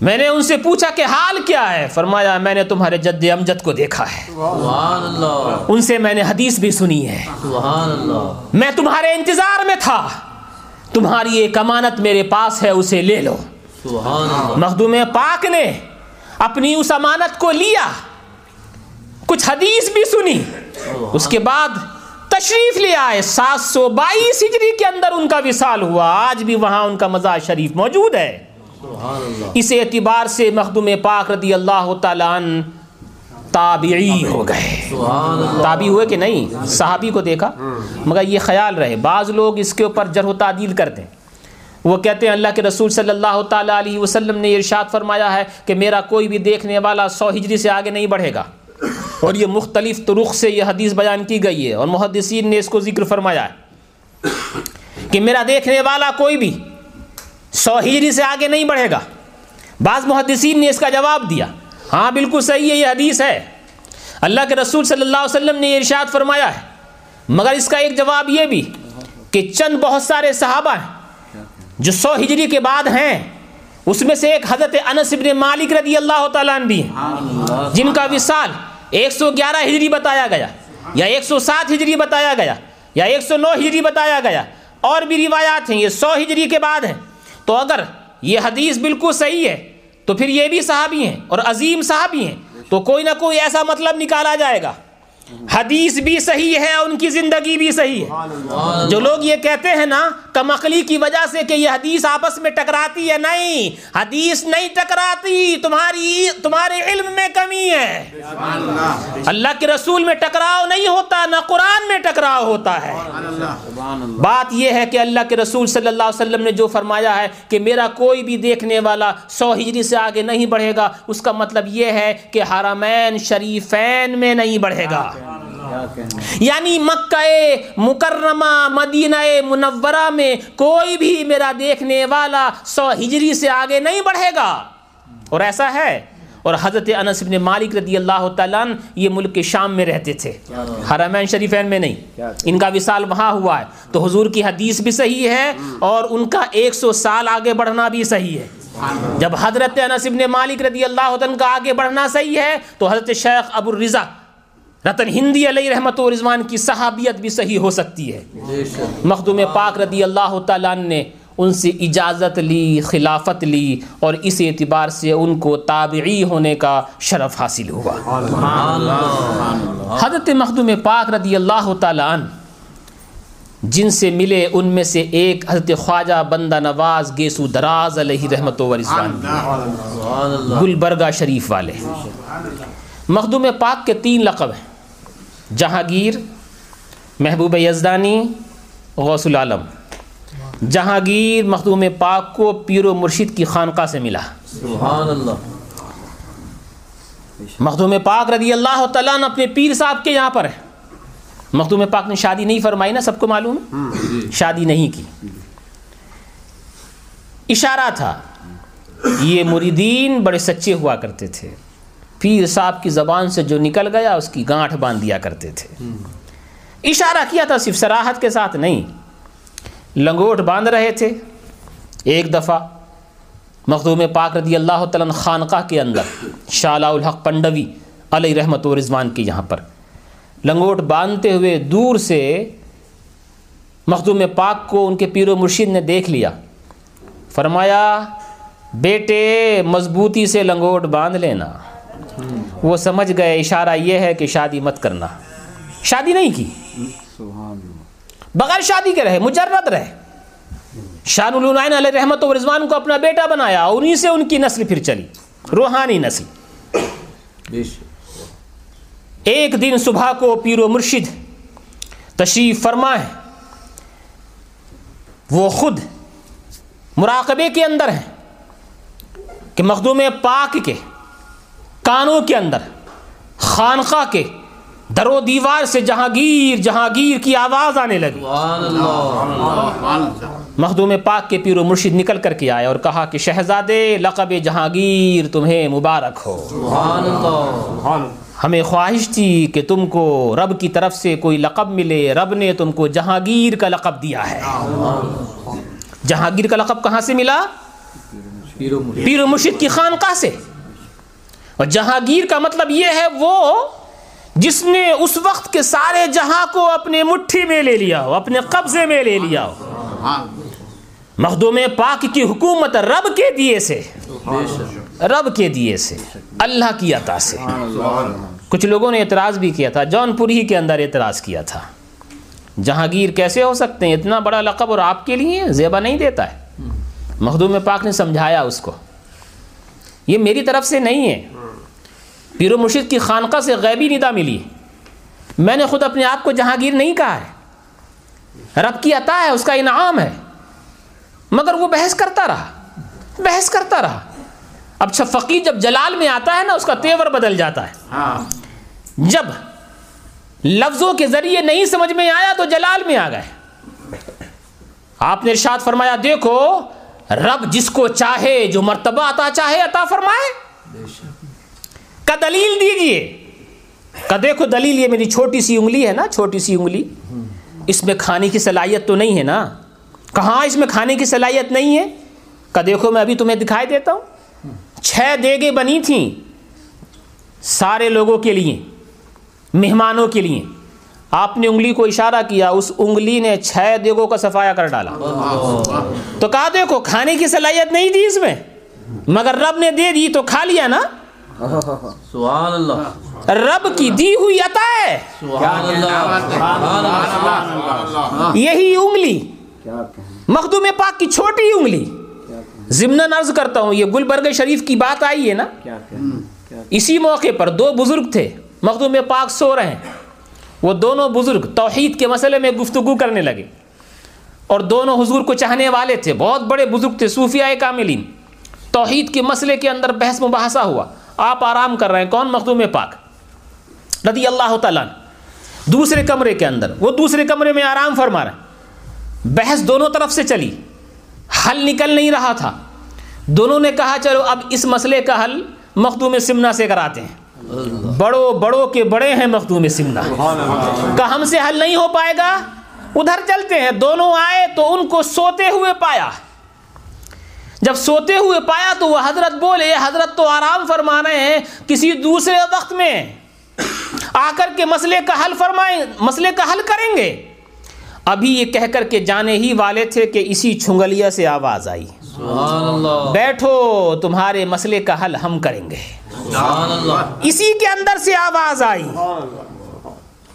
میں نے ان سے پوچھا کہ حال کیا ہے؟ فرمایا میں نے تمہارے جد امجد کو دیکھا ہے۔ اللہ ان سے میں نے حدیث بھی سنی ہے۔ اللہ میں تمہارے انتظار میں تھا۔ تمہاری ایک امانت میرے پاس ہے اسے لے لو۔ مخدوم پاک نے اپنی اس امانت کو لیا۔ کچھ حدیث بھی سنی۔ اس کے بعد تشریف لے آئے۔ سات سو بائیس ہجری کے اندر ان کا وصال ہوا۔ آج بھی وہاں ان کا مزار شریف موجود ہے۔ اس اعتبار سے مخدوم پاک رضی اللہ تعالیٰ عنہ تابعی ہو گئے۔ تابی ہوئے کہ نہیں؟ صحابی کو دیکھا۔ مگر یہ خیال رہے۔ بعض لوگ اس کے اوپر جرح و تعدیل کرتے ہیں۔ وہ کہتے ہیں اللہ کے رسول صلی اللہ تعالیٰ علیہ وسلم نے ارشاد فرمایا ہے کہ میرا کوئی بھی دیکھنے والا سو ہجری سے آگے نہیں بڑھے گا۔ اور یہ مختلف طرق سے یہ حدیث بیان کی گئی ہے اور محدثین نے اس کو ذکر فرمایا ہے کہ میرا دیکھنے والا کوئی بھی سو ہجری سے آگے نہیں بڑھے گا۔ بعض محدثین نے اس کا جواب دیا۔ ہاں بالکل صحیح ہے، یہ حدیث ہے۔ اللہ کے رسول صلی اللہ علیہ وسلم نے یہ ارشاد فرمایا ہے۔ مگر اس کا ایک جواب یہ بھی کہ چند بہت سارے صحابہ ہیں جو سو ہجری کے بعد ہیں۔ اس میں سے ایک حضرت انس ابن مالک رضی اللہ تعالیٰ بھی ہیں۔ جن کا وصال ایک سو گیارہ ہجری بتایا گیا، یا ایک سو سات ہجری بتایا گیا، یا ایک سو نو ہجری بتایا گیا، اور بھی روایات ہیں، یہ سو ہجری کے بعد ہیں۔ تو اگر یہ حدیث بالکل صحیح ہے، تو پھر یہ بھی صحابی ہیں اور عظیم صحابی ہیں۔ تو کوئی نہ کوئی ایسا مطلب نکالا جائے گا۔ حدیث بھی صحیح ہے ان کی زندگی بھی صحیح ہے۔ جو لوگ یہ کہتے ہیں نا کم عقلی کی وجہ سے کہ یہ حدیث آپس میں ٹکراتی ہے نہیں حدیث نہیں ٹکراتی تمہاری تمہارے علم میں کمی ہے۔ اللہ۔ کے رسول میں ٹکراؤ نہیں ہوتا نہ قرآن میں ٹکراؤ ہوتا ہے۔ بات یہ ہے کہ اللہ کے رسول صلی اللہ علیہ وسلم نے جو فرمایا ہے کہ میرا کوئی بھی دیکھنے والا سو ہجری سے آگے نہیں بڑھے گا اس کا مطلب یہ ہے کہ حرمین شریفین میں نہیں بڑھے گا۔ یعنی مکہ مکرمہ مدینہ منورہ میں کوئی بھی میرا دیکھنے والا سو ہجری سے آگے نہیں بڑھے گا۔ اور ایسا ہے۔ اور حضرت انس بن مالک رضی اللہ تعالیٰ یہ ملک کے شام میں رہتے تھے۔ حرمین شریفین میں نہیں۔ ان کا وصال وہاں ہوا ہے۔ تو حضور کی حدیث بھی صحیح ہے اور ان کا ایک سو سال آگے بڑھنا بھی صحیح ہے۔ جب حضرت انس بن مالک رضی اللہ عنہ کا آگے بڑھنا صحیح ہے تو حضرت شیخ ابو الرضا رتن ہندی علیہ رحمت و رضوان کی صحابیت بھی صحیح ہو سکتی ہے۔ شک مخدوم پاک رضی اللہ تعالیٰ نے ان سے اجازت لی خلافت لی اور اس اعتبار سے ان کو تابعی ہونے کا شرف حاصل ہوا۔ حضرت مخدوم پاک رضی اللہ تعالیٰ عنہ جن سے ملے ان میں سے ایک حضرت خواجہ بندہ نواز گیسو دراز علیہ رحمت و رضوان۔ گلبرگہ شریف والے۔ مخدوم پاک کے تین لقب ہیں۔ جہانگیر محبوب یزدانی غوث العالم۔ جہانگیر مخدوم پاک کو پیر و مرشد کی خانقاہ سے ملا۔ سبحان اللہ مخدوم پاک رضی اللہ تعالیٰ عنہ اپنے پیر صاحب کے یہاں پر ہے۔ مخدوم پاک نے شادی نہیں فرمائی نا سب کو معلوم؟ ہے شادی نہیں کی۔ اشارہ تھا یہ مریدین بڑے سچے ہوا کرتے تھے۔ پیر صاحب کی زبان سے جو نکل گیا، اس کی گانٹھ باندھ دیا کرتے تھے۔ اشارہ کیا تھا صرف سراحت کے ساتھ؟ نہیں۔ لنگوٹ باندھ رہے تھے۔ ایک دفعہ مخدوم پاک رضی اللہ تعالیٰ خانقاہ کے اندر شالہ الحق پنڈوی علیہ رحمت و رضوان کے یہاں پر لنگوٹ باندھتے ہوئے دور سے مخدوم پاک کو ان کے پیر و مرشد نے دیکھ لیا۔ فرمایا، بیٹے، مضبوطی سے لنگوٹ باندھ لینا۔ وہ سمجھ گئے اشارہ یہ ہے کہ شادی مت کرنا۔ شادی نہیں کی۔ بغیر شادی کے رہے مجرد رہے۔ شان العنائن علیہ رحمت و رضوان کو اپنا بیٹا بنایا انہی سے ان کی نسل پھر چلی روحانی نسل۔ ایک دن صبح کو پیر و مرشد تشریف فرما ہے۔ وہ خود مراقبے کے اندر ہیں کہ مخدوم پاک کے کانوں کے اندر، خانقاہ کے در و دیوار سے جہانگیر جہانگیر کی آواز آنے لگی۔ مخدوم پاک کے پیر و مرشد نکل کر کے آئے اور کہا کہ شہزادے، لقب جہانگیر تمہیں مبارک ہو۔ سبحان اللہ ہمیں خواہش تھی کہ تم کو رب کی طرف سے کوئی لقب ملے۔ رب نے تم کو جہانگیر کا لقب دیا ہے۔ جہانگیر کا لقب کہاں سے ملا؟ پیرو پیر و مرشد کی خانقاہ سے۔ اور جہانگیر کا مطلب یہ ہے وہ جس نے اس وقت کے سارے جہاں کو اپنے مٹھی میں لے لیا ہو، اپنے قبضے میں لے لیا ہو۔ مخدوم پاک کی حکومت رب کے دیے سے، رب کے دیے سے، اللہ کی عطا سے۔ کچھ لوگوں نے اعتراض بھی کیا تھا، جون پور ہی کے اندر اعتراض کیا تھا۔ جہانگیر کیسے ہو سکتے ہیں؟ اتنا بڑا لقب اور آپ کے لیے زیبا نہیں دیتا ہے۔ مخدوم پاک نے سمجھایا اس کو۔ یہ میری طرف سے نہیں ہے۔ پیر و مرشد کی خانقاہ سے غیبی ندا ملی۔ میں نے خود اپنے آپ کو جہانگیر نہیں کہا ہے۔ رب کی عطا ہے اس کا انعام ہے۔ مگر وہ بحث کرتا رہا بحث کرتا رہا۔ اب فقیر جب جلال میں آتا ہے نا اس کا تیور بدل جاتا ہے۔ جب لفظوں کے ذریعے نہیں سمجھ میں آیا تو جلال میں آ گئے۔ آپ نے ارشاد فرمایا دیکھو رب جس کو چاہے جو مرتبہ عطا چاہے عطا فرمائے۔ کا دلیل دیجیے۔ کا دیکھو دلیل یہ میری چھوٹی سی انگلی ہے نا، چھوٹی سی انگلی۔ اس میں کھانے کی صلاحیت تو نہیں ہے نا۔ کہاں اس میں کھانے کی صلاحیت نہیں ہے؟ کا دیکھو میں ابھی تمہیں دکھائی دیتا ہوں۔ چھ دیگیں بنی تھیں سارے لوگوں کے لیے، مہمانوں کے لیے۔ آپ نے انگلی کو اشارہ کیا، اس انگلی نے چھ دیگوں کا صفایا کر ڈالا۔ تو کہا دیکھو کھانے کی صلاحیت نہیں تھی اس میں، مگر رب نے دے دی تو کھا لیا نا۔ سبحان اللہ. رب کی دی ہوئی عطا ہے؟ سبحان اللہ. یہی انگلی. مخدوم پاک کی چھوٹی انگلی. ضمن عرض کرتا ہوں یہ گلبرگ شریف کی بات آئی ہے نا؟ اسی موقع پر دو بزرگ تھے مخدوم پاک سو رہے ہیں۔ وہ دونوں بزرگ توحید کے مسئلے میں گفتگو کرنے لگے۔ اور دونوں حضور کو چاہنے والے تھے بہت بڑے بزرگ تھے صوفیاء کاملین۔ توحید کے مسئلے کے اندر بحث مباحثہ ہوا۔ آپ آرام کر رہے ہیں، کون مخدوم پاک؟ رضی اللہ تعالیٰ دوسرے کمرے کے اندر، وہ دوسرے کمرے میں آرام فرما رہے ہیں بحث دونوں طرف سے چلی۔ حل نکل نہیں رہا تھا۔ دونوں نے کہا، چلو اب اس مسئلے کا حل مخدوم سمنا سے کراتے ہیں۔ بڑوں بڑوں کے بڑے ہیں مخدوم سمنا کہ ہم سے حل نہیں ہو پائے گا؟ ادھر چلتے ہیں، دونوں آئے تو ان کو سوتے ہوئے پایا۔ جب سوتے ہوئے پایا تو وہ حضرت بولے حضرت تو آرام فرما رہے ہیں کسی دوسرے وقت میں آ کر کے مسئلے کا حل فرمائیں مسئلے کا حل کریں گے۔ ابھی یہ کہہ کر کے جانے ہی والے تھے کہ اسی چھنگلیا سے آواز آئی۔ سبحان اللہ۔ بیٹھو تمہارے مسئلے کا حل ہم کریں گے۔ سبحان اللہ۔ اسی کے اندر سے آواز آئی۔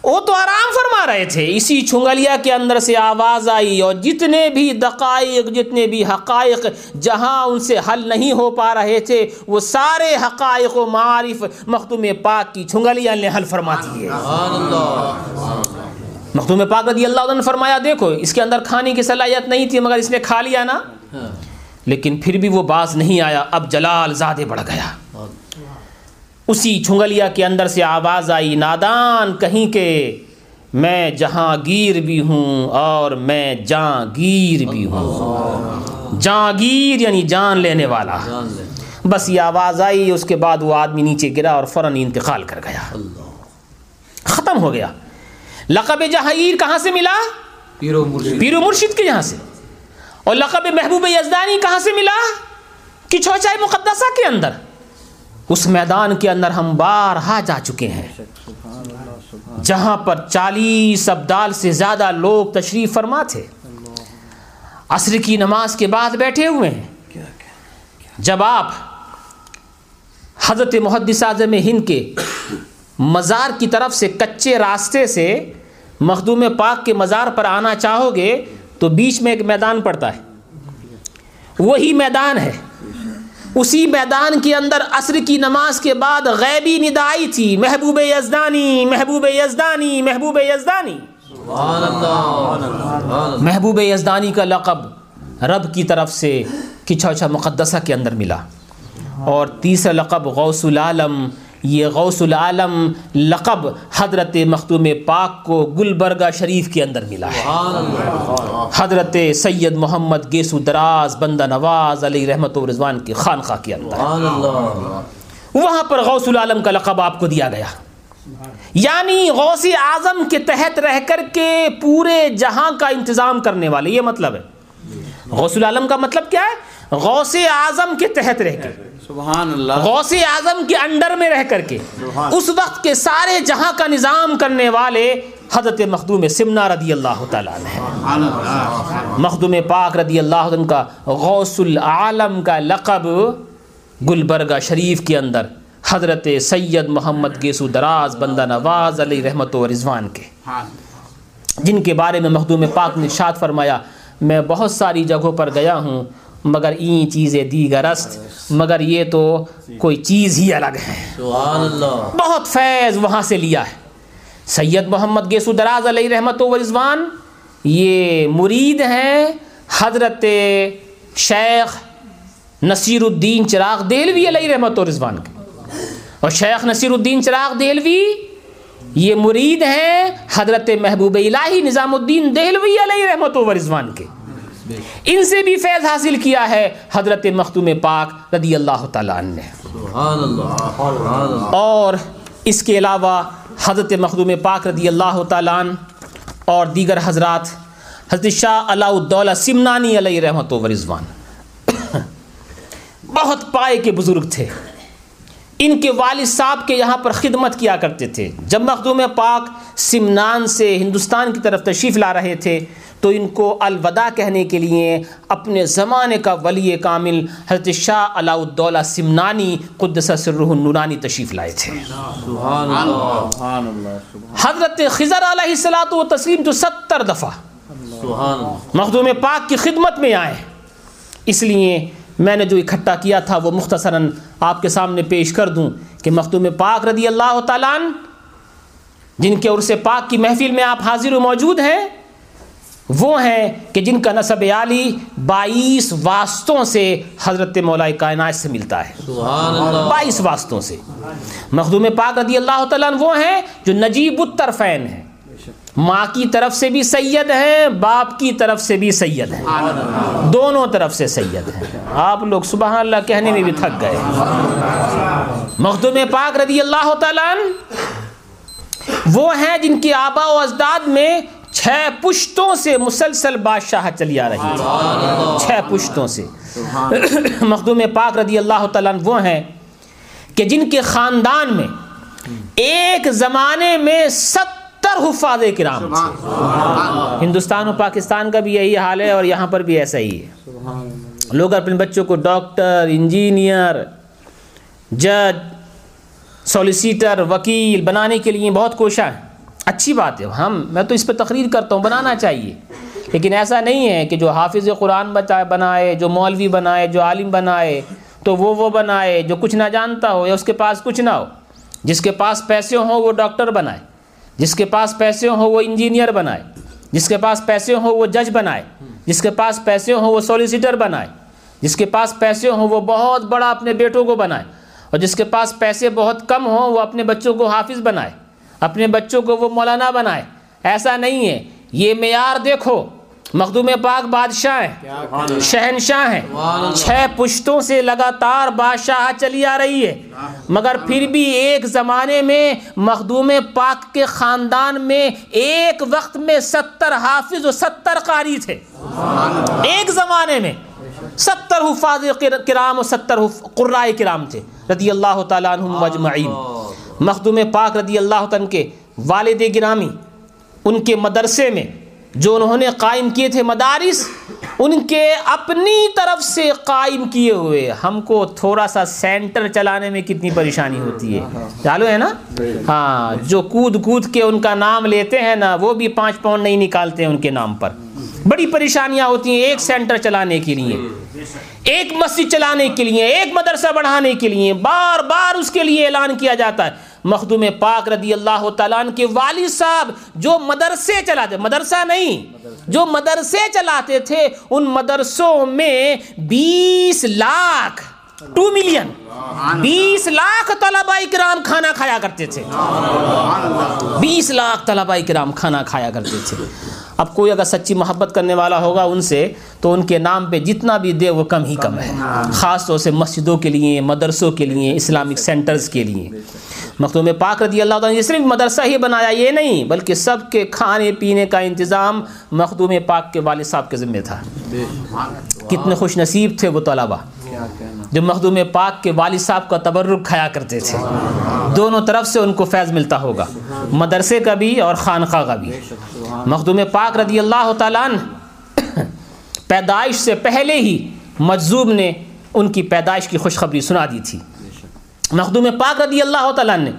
وہ تو آرام فرما رہے تھے۔ اسی چھنگلیا کے اندر سے آواز آئی اور جتنے بھی دقائق جتنے بھی حقائق جہاں ان سے حل نہیں ہو پا رہے تھے وہ سارے حقائق و معارف مختوم پاک کی چھنگلیا نے حل فرما دیے۔ مختوم پاک رضی اللہ عنہ نے فرمایا دیکھو اس کے اندر کھانے کی صلاحیت نہیں تھی مگر اس نے کھا لیا نا۔ لیکن پھر بھی وہ باز نہیں آیا۔ اب جلال زیادہ بڑھ گیا۔ اسی چھنگلیا کے اندر سے آواز آئی نادان کہیں کہ میں جہاں گیر بھی ہوں اور میں جاں گیر بھی ہوں۔ جاں گیر یعنی جان لینے والا۔ بس یہ آواز آئی اس کے بعد وہ آدمی نیچے گرا اور فوراً انتقال کر گیا۔ ختم ہو گیا۔ لقب جہاگیر کہاں سے ملا؟ پیرو مرشد۔ پیر و مرشد کے یہاں سے۔ اور لقب محبوب یزدانی کہاں سے ملا؟ چھوچائے مقدسہ کے اندر۔ اس میدان کے اندر ہم بارہا جا چکے ہیں۔ جہاں پر چالیس ابدال سے زیادہ لوگ تشریف فرما تھے۔ عصر کی نماز کے بعد بیٹھے ہوئے ہیں۔ جب آپ حضرت محدث اعظم ہند کے مزار کی طرف سے کچے راستے سے مخدوم پاک کے مزار پر آنا چاہو گے تو بیچ میں ایک میدان پڑتا ہے۔ وہی میدان ہے۔ اسی میدان کے اندر عصر کی نماز کے بعد غیبی ندائی تھی محبوب یزدانی محبوب یزدانی محبوب یزدانی۔ سبحان اللہ. محبوب یزدانی کا لقب رب کی طرف سے کچھا مقدسہ کے اندر ملا۔ اور تیسرا لقب غوث العالم یہ غوث العالم لقب حضرت مختوم پاک کو گلبرگہ شریف کے اندر ملا ہے۔ حضرت سید محمد گیسو دراز بندہ نواز علی رحمت و رضوان کی خانقاہ کے اندر۔ وہاں پر غوث العالم کا لقب آپ کو دیا گیا۔ یعنی غوث اعظم کے تحت رہ کر کے پورے جہاں کا انتظام کرنے والے یہ مطلب ہے۔ غوث العالم کا مطلب کیا ہے؟ غوث اعظم کے تحت رہ کے۔ سبحان اللہ۔ غوث اعظم کے انڈر میں رہ کر کے۔ اس وقت کے سارے جہاں کا نظام کرنے والے حضرت مخدوم سمنا رضی اللہ تعالیٰ عنہ مخدوم پاک رضی اللہ عنہ کا غوث العالم کا لقب گلبرگہ شریف کے اندر حضرت سید محمد گیسو دراز بندہ نواز علی رحمت و رضوان کے۔ ہاں۔ جن کے بارے میں مخدوم پاک نے ارشاد فرمایا میں بہت ساری جگہوں پر گیا ہوں مگر این چیزیں دیگر است مگر یہ تو کوئی چیز ہی الگ ہے۔ سبحان اللہ۔ بہت فیض وہاں سے لیا ہے۔ سید محمد گیسو دراز علیہ رحمت و رضوان یہ مرید ہیں حضرت شیخ نصیر الدین چراغ دہلوی علیہ رحمت و رضوان کے۔ اور شیخ نصیر الدین چراغ دہلوی یہ مرید ہیں حضرت محبوب الہی نظام الدین دہلوی علیہ رحمت و رضوان کے۔ ان سے بھی فیض حاصل کیا ہے حضرت مختوم پاک رضی اللہ تعالیٰ عنہ نے۔ سبحان اللہ اور اس کے علاوہ حضرت مخدوم پاک رضی اللہ تعالیٰ عنہ اور دیگر حضرات، حضرت شاہ علاء الدولہ سمنانی علیہ رحمت و رضوان۔ [COUGHS] بہت پائے کے بزرگ تھے۔ ان کے والد صاحب کے یہاں پر خدمت کیا کرتے تھے۔ جب مخدوم پاک سمنان سے ہندوستان کی طرف تشریف لا رہے تھے تو ان کو الوداع کہنے کے لیے اپنے زمانے کا ولی کامل حضرت شاہ علاء الدولہ سمنانی قدس سرہ النورانی تشریف لائے تھے۔ سبحان اللہ سبحان اللہ۔ سبحان حضرت خضر علیہ السلاۃ و تسلیم تو ستر دفعہ سبحان اللہ۔ مخدوم پاک کی خدمت میں آئے۔ اس لیے میں نے جو اکٹھا کیا تھا وہ مختصراً آپ کے سامنے پیش کر دوں کہ مخدوم پاک رضی اللہ تعالیٰ جن کے عرص پاک کی محفل میں آپ حاضر و موجود ہیں وہ ہیں کہ جن کا نصب عالی بائیس واسطوں سے حضرت مولا کائنات سے ملتا ہے۔ سبحان اللہ بائیس واسطوں سے۔ مخدوم پاک رضی اللہ تعالیٰ عنہ وہ ہیں جو نجیب الطرفین ہیں۔ ماں کی طرف سے بھی سید ہیں باپ کی طرف سے بھی سید ہیں۔ دونوں طرف سے سید ہیں۔ آپ لوگ سبحان اللہ کہنے میں بھی تھک گئے۔ مخدوم پاک رضی اللہ تعالیٰ عنہ وہ ہیں جن کی آبا و اجداد میں چھ پشتوں سے مسلسل بادشاہ چلی آ رہی ہے۔ چھ پشتوں سے۔ مخدوم پاک رضی اللہ تعالیٰ وہ ہیں کہ جن کے خاندان میں ایک زمانے میں ستر حفاظ کرام تھے۔ ہندوستان و پاکستان کا بھی یہی حال ہے اور یہاں پر بھی ایسا ہی ہے۔ لوگ اپنے بچوں کو ڈاکٹر، انجینئر، جج، سولیسیٹر، وکیل بنانے کے لیے بہت کوشاں ہیں۔ اچھی بات ہے۔ ہم، میں تو اس پہ تقریر کرتا ہوں، بنانا چاہیے۔ لیکن ایسا نہیں ہے کہ جو حافظ قرآن بچائے بنائے، جو مولوی بنائے، جو عالم بنائے، تو وہ وہ بنائے، جو کچھ نہ جانتا ہو یا اس کے پاس کچھ نہ ہو۔ جس کے پاس پیسے ہوں، وہ ڈاکٹر بنائے۔ جس کے پاس پیسے ہوں، وہ انجینئر بنائے۔ جس کے پاس پیسے ہوں، وہ جج بنائے۔ جس کے پاس پیسے ہوں، وہ سولیسیٹر بنائے۔ جس کے پاس پیسے ہوں، وہ بہت بڑا اپنے بیٹوں کو بنائے۔ اور جس کے پاس پیسے بہت کم ہوں، وہ اپنے بچوں کو حافظ بنائے۔ اپنے بچوں کو وہ مولانا بنائے۔ ایسا نہیں ہے۔ یہ معیار دیکھو۔ مخدوم پاک بادشاہ ہیں۔ شہنشاہ ہیں۔ چھ پشتوں سے لگاتار بادشاہ چلی آ رہی ہے۔ مگر پھر بھی ایک زمانے میں مخدوم پاک کے خاندان میں ایک وقت میں ستر حافظ و ستر قاری تھے۔ ایک زمانے میں ستر حفاظ کرام و ستر قرائے کرام تھے۔ رضی اللہ تعالیٰ عنہم مجمعین مخدوم پاک رضی اللہ تعالیٰ کے والد گرامی، ان کے مدرسے میں جو انہوں نے قائم کیے تھے مدارس، ان کے اپنی طرف سے قائم کیے ہوئے۔ ہم کو تھوڑا سا سینٹر چلانے میں کتنی پریشانی ہوتی ہے۔ چالو ہے نا؟ ہاں جو کود کود کے ان کا نام لیتے ہیں نا، وہ بھی پانچ پاؤنڈ نہیں نکالتے ہیں ان کے نام پر۔ بڑی پریشانیاں ہوتی ہیں ایک سینٹر چلانے کے لیے، ایک مسجد چلانے کے لیے، ایک مدرسہ بڑھانے کے لیے۔ بار بار اس کے لیے اعلان کیا جاتا ہے۔ مخدوم پاک رضی اللہ تعالیٰ عنہ کے والد صاحب جو مدرسے چلاتے، مدرسہ نہیں، جو مدرسے چلاتے تھے، ان مدرسوں میں بیس لاکھ ٹو ملین، بیس لاکھ طلباء کرام کھانا کھایا کرتے تھے۔ بیس لاکھ طلباء کرام کھانا کھایا کرتے تھے۔ اب کوئی اگر سچی محبت کرنے والا ہوگا ان سے تو ان کے نام پہ جتنا بھی دے وہ کم ہی کم ہے۔ خاص طور سے مسجدوں کے لیے مدرسوں کے لیے اسلامک سینٹرز کے لیے۔ مختوم پاک رضی اللہ تعالیٰ نے صرف مدرسہ ہی بنایا یہ نہیں بلکہ سب کے کھانے پینے کا انتظام مخدوم پاک کے والد صاحب کے ذمہ تھا۔ کتنے خوش نصیب تھے وہ طلبہ جو مخدوم پاک کے والد صاحب کا تبرک کھایا کرتے تھے۔ دونوں طرف سے ان کو فیض ملتا ہوگا۔ مدرسے کا بھی اور خانقاہ کا بھی۔ مخدوم پاک رضی اللہ تعالیٰ عنہ پیدائش سے پہلے ہی مجذوب نے ان کی پیدائش کی خوشخبری سنا دی تھی۔ مخدوم پاک رضی اللہ تعالیٰ نے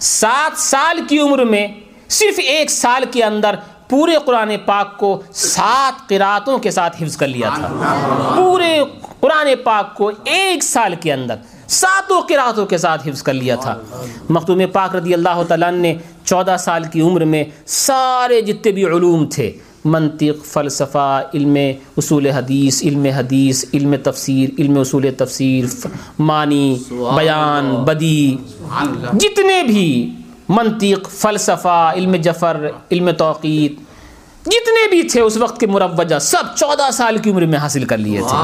سات سال کی عمر میں صرف ایک سال کے اندر پورے قرآن پاک کو سات قراتوں کے ساتھ حفظ کر لیا تھا۔ پورے قرآن پاک کو ایک سال کے اندر ساتوں قراتوں کے ساتھ حفظ کر لیا تھا۔ مخدوم پاک رضی اللہ تعالیٰ نے چودہ سال کی عمر میں سارے جتنے بھی علوم تھے، منطق، فلسفہ، علم اصول حدیث، علم حدیث، علم تفسیر، علم اصول تفسیر معنی، بیان، بدی، جتنے بھی منطق فلسفہ علم جفر علم توقیت جتنے بھی تھے اس وقت کے مروجہ سب چودہ سال کی عمر میں حاصل کر لیے تھے۔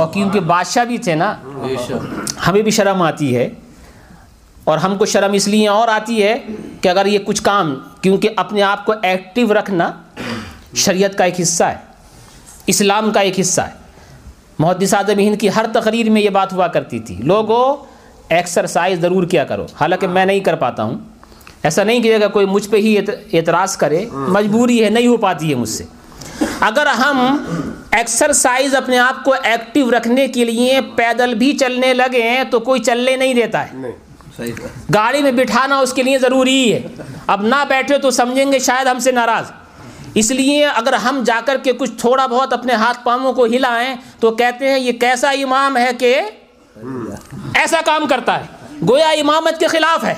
اور کیونکہ بادشاہ بھی تھے نا ہمیں بھی شرم آتی ہے۔ اور ہم کو شرم اس لیے اور آتی ہے کہ اگر یہ کچھ کام کیونکہ اپنے آپ کو ایکٹیو رکھنا شریعت کا ایک حصہ ہے اسلام کا ایک حصہ ہے۔ محدث اعظم ہند کی ہر تقریر میں یہ بات ہوا کرتی تھی۔ لوگوں ایکسرسائز ضرور کیا کرو۔ حالانکہ میں نہیں کر پاتا ہوں۔ ایسا نہیں کہ اگر کوئی مجھ پہ ہی اعتراض کرے مجبوری ہے نہیں ہو پاتی ہے مجھ سے۔ اگر ہم ایکسرسائز اپنے آپ کو ایکٹیو رکھنے کے لیے پیدل بھی چلنے لگے تو کوئی چلنے نہیں دیتا ہے۔ گاڑی میں بٹھانا اس کے لیے ضروری ہے۔ اب نہ بیٹھے تو سمجھیں گے شاید ہم سے ناراض۔ اس لیے اگر ہم جا کر کے کچھ تھوڑا بہت اپنے ہاتھ پاؤں کو ہلائیں تو کہتے ہیں یہ کیسا امام ہے کہ ایسا کام کرتا ہے۔ گویا امامت کے خلاف ہے۔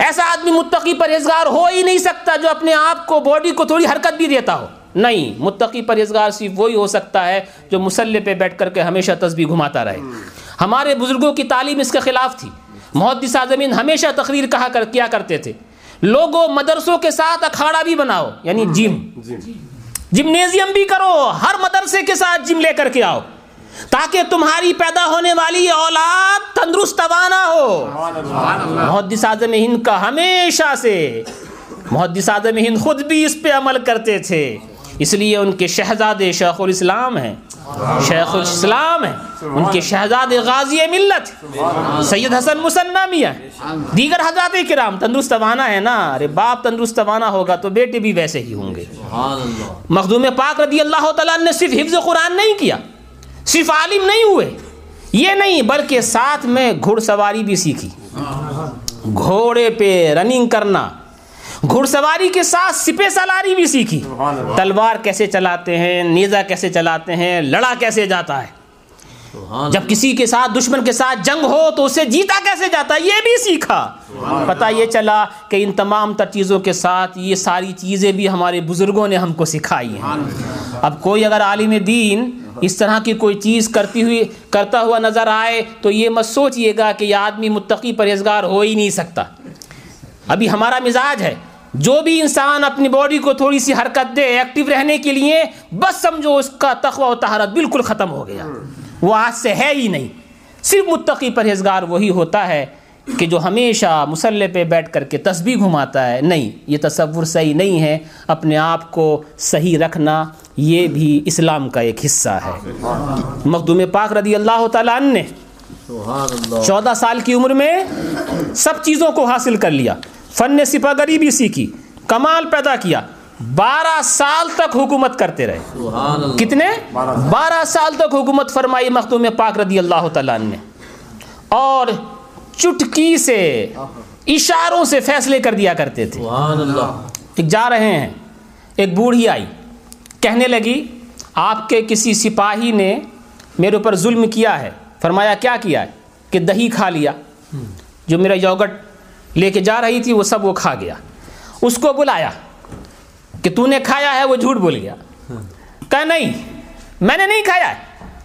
ایسا آدمی متقی پرہیزگار ہو ہی نہیں سکتا جو اپنے آپ کو باڈی کو تھوڑی حرکت بھی دیتا ہو۔ نہیں متقی پرہیزگار صرف وہی ہو سکتا ہے جو مسلح پہ بیٹھ کر کے ہمیشہ تسبیح گھماتا رہے۔ ہمارے بزرگوں کی تعلیم اس کے خلاف تھی۔ محدث اعظمین ہمیشہ تقریر کہا کر کیا کرتے تھے۔ لوگوں مدرسوں کے ساتھ اکھاڑا بھی بناؤ یعنی جم جمنیزیم بھی کرو ہر مدرسے کے ساتھ جم لے کر کے آؤ۔ تاکہ تمہاری پیدا ہونے والی اولاد تندرست توانا ہو۔ محدث اعظم ہند کا ہمیشہ سے۔ محدث اعظم ہند خود بھی اس پہ عمل کرتے تھے۔ اس لیے ان کے شہزادے شیخ الاسلام ہیں۔ شیخ الاسلام ہیں۔ ان کے شہزادے غازی ملت۔ سید حسن مسنہ میاں دیگر حضرات کرام تندرست توانا ہے نا۔ ارے باپ تندرست توانا ہوگا تو بیٹے بھی ویسے ہی ہوں گے۔ مخدوم پاک رضی اللہ تعالیٰ نے صرف حفظ قرآن نہیں کیا۔ صرف عالم نہیں ہوئے۔ یہ نہیں بلکہ ساتھ میں گھڑ سواری بھی سیکھی۔ گھوڑے پہ رننگ کرنا۔ گھڑ سواری کے ساتھ سپے سلاری بھی سیکھی۔ تلوار کیسے چلاتے ہیں نیزہ کیسے چلاتے ہیں لڑا کیسے جاتا ہے۔ جب کسی کے ساتھ دشمن کے ساتھ جنگ ہو تو اسے جیتا کیسے جاتا؟ یہ بھی سیکھا۔ پتہ یہ چلا کہ ان تمام تر چیزوں کے ساتھ یہ ساری چیزیں بھی ہمارے بزرگوں نے ہم کو سکھائی ہیں۔ اب کوئی اگر عالم دین اس طرح کی کوئی چیز کرتی ہوئی کرتا ہوا نظر آئے تو یہ مت سوچئے گا کہ یہ آدمی متقی پرہیزگار ہو ہی نہیں سکتا۔ ابھی ہمارا مزاج ہے جو بھی انسان اپنی باڈی کو تھوڑی سی حرکت دے ایکٹیو رہنے کے لیے بس سمجھو اس کا تقوی و طہارت بالکل ختم ہو گیا۔ وہ آج سے ہے ہی نہیں۔ صرف متقی پرہیزگار وہی ہوتا ہے کہ جو ہمیشہ مسلح پہ بیٹھ کر کے تسبیح گھماتا ہے۔ نہیں، یہ تصور صحیح نہیں ہے۔ اپنے آپ کو صحیح رکھنا یہ بھی اسلام کا ایک حصہ ہے۔ مخدوم پاک رضی اللہ تعالیٰ عنہ نے چودہ سال کی عمر میں سب چیزوں کو حاصل کر لیا۔ فن سپا گری بھی سیکھی، کمال پیدا کیا۔ بارہ سال تک حکومت کرتے رہے۔ سبحان اللہ۔ کتنے؟ بارہ سال۔ تک حکومت فرمائی مخدوم پاک رضی اللہ تعالیٰ عنہ نے۔ اور چٹکی سے اشاروں سے فیصلے کر دیا کرتے تھے۔ سبحان اللہ۔ ایک جا رہے ہیں ایک بوڑھی آئی۔ کہنے لگی آپ کے کسی سپاہی نے میرے اوپر ظلم کیا ہے۔ فرمایا کیا کیا ہے؟ کہ دہی کھا لیا۔ جو میرا یوگٹ لے کے جا رہی تھی وہ سب وہ کھا گیا۔ اس کو بلایا۔ کہ تو نے کھایا ہے وہ جھوٹ بول گیا۔ کہا نہیں، میں نے نہیں کھایا ہے۔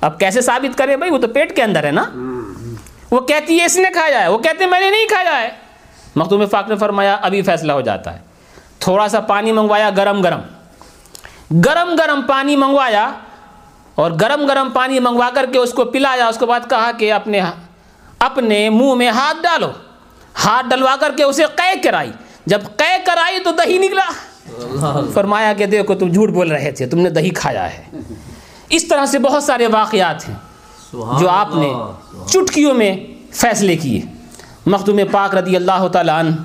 اب کیسے ثابت کرے بھائی، وہ تو پیٹ کے اندر ہے نا۔ وہ کہتی ہے، اس نے کھایا ہے۔ وہ کہتے ہیں، میں نے نہیں کھایا ہے۔ مختوم فاق نے فرمایا، ابھی فیصلہ ہو جاتا ہے۔ تھوڑا سا پانی منگوایا، گرم گرم۔ گرم گرم پانی منگوایا اور گرم گرم پانی منگوا کر کے اس کو پلایا۔ اس کے بعد کہا کہ اپنے اپنے منہ میں ہاتھ ڈالو۔ ہاتھ ڈلوا کر کے اسے قے کرائی۔ جب قے کرائی تو دہی نکلا۔ فرمایا کہ دیکھو تم جھوٹ بول رہے تھے تم نے دہی کھایا ہے۔ اس طرح سے بہت سارے واقعات ہیں جو آپ نے چٹکیوں میں فیصلے کیے۔ مخدوم پاک رضی اللہ تعالیٰ عنہ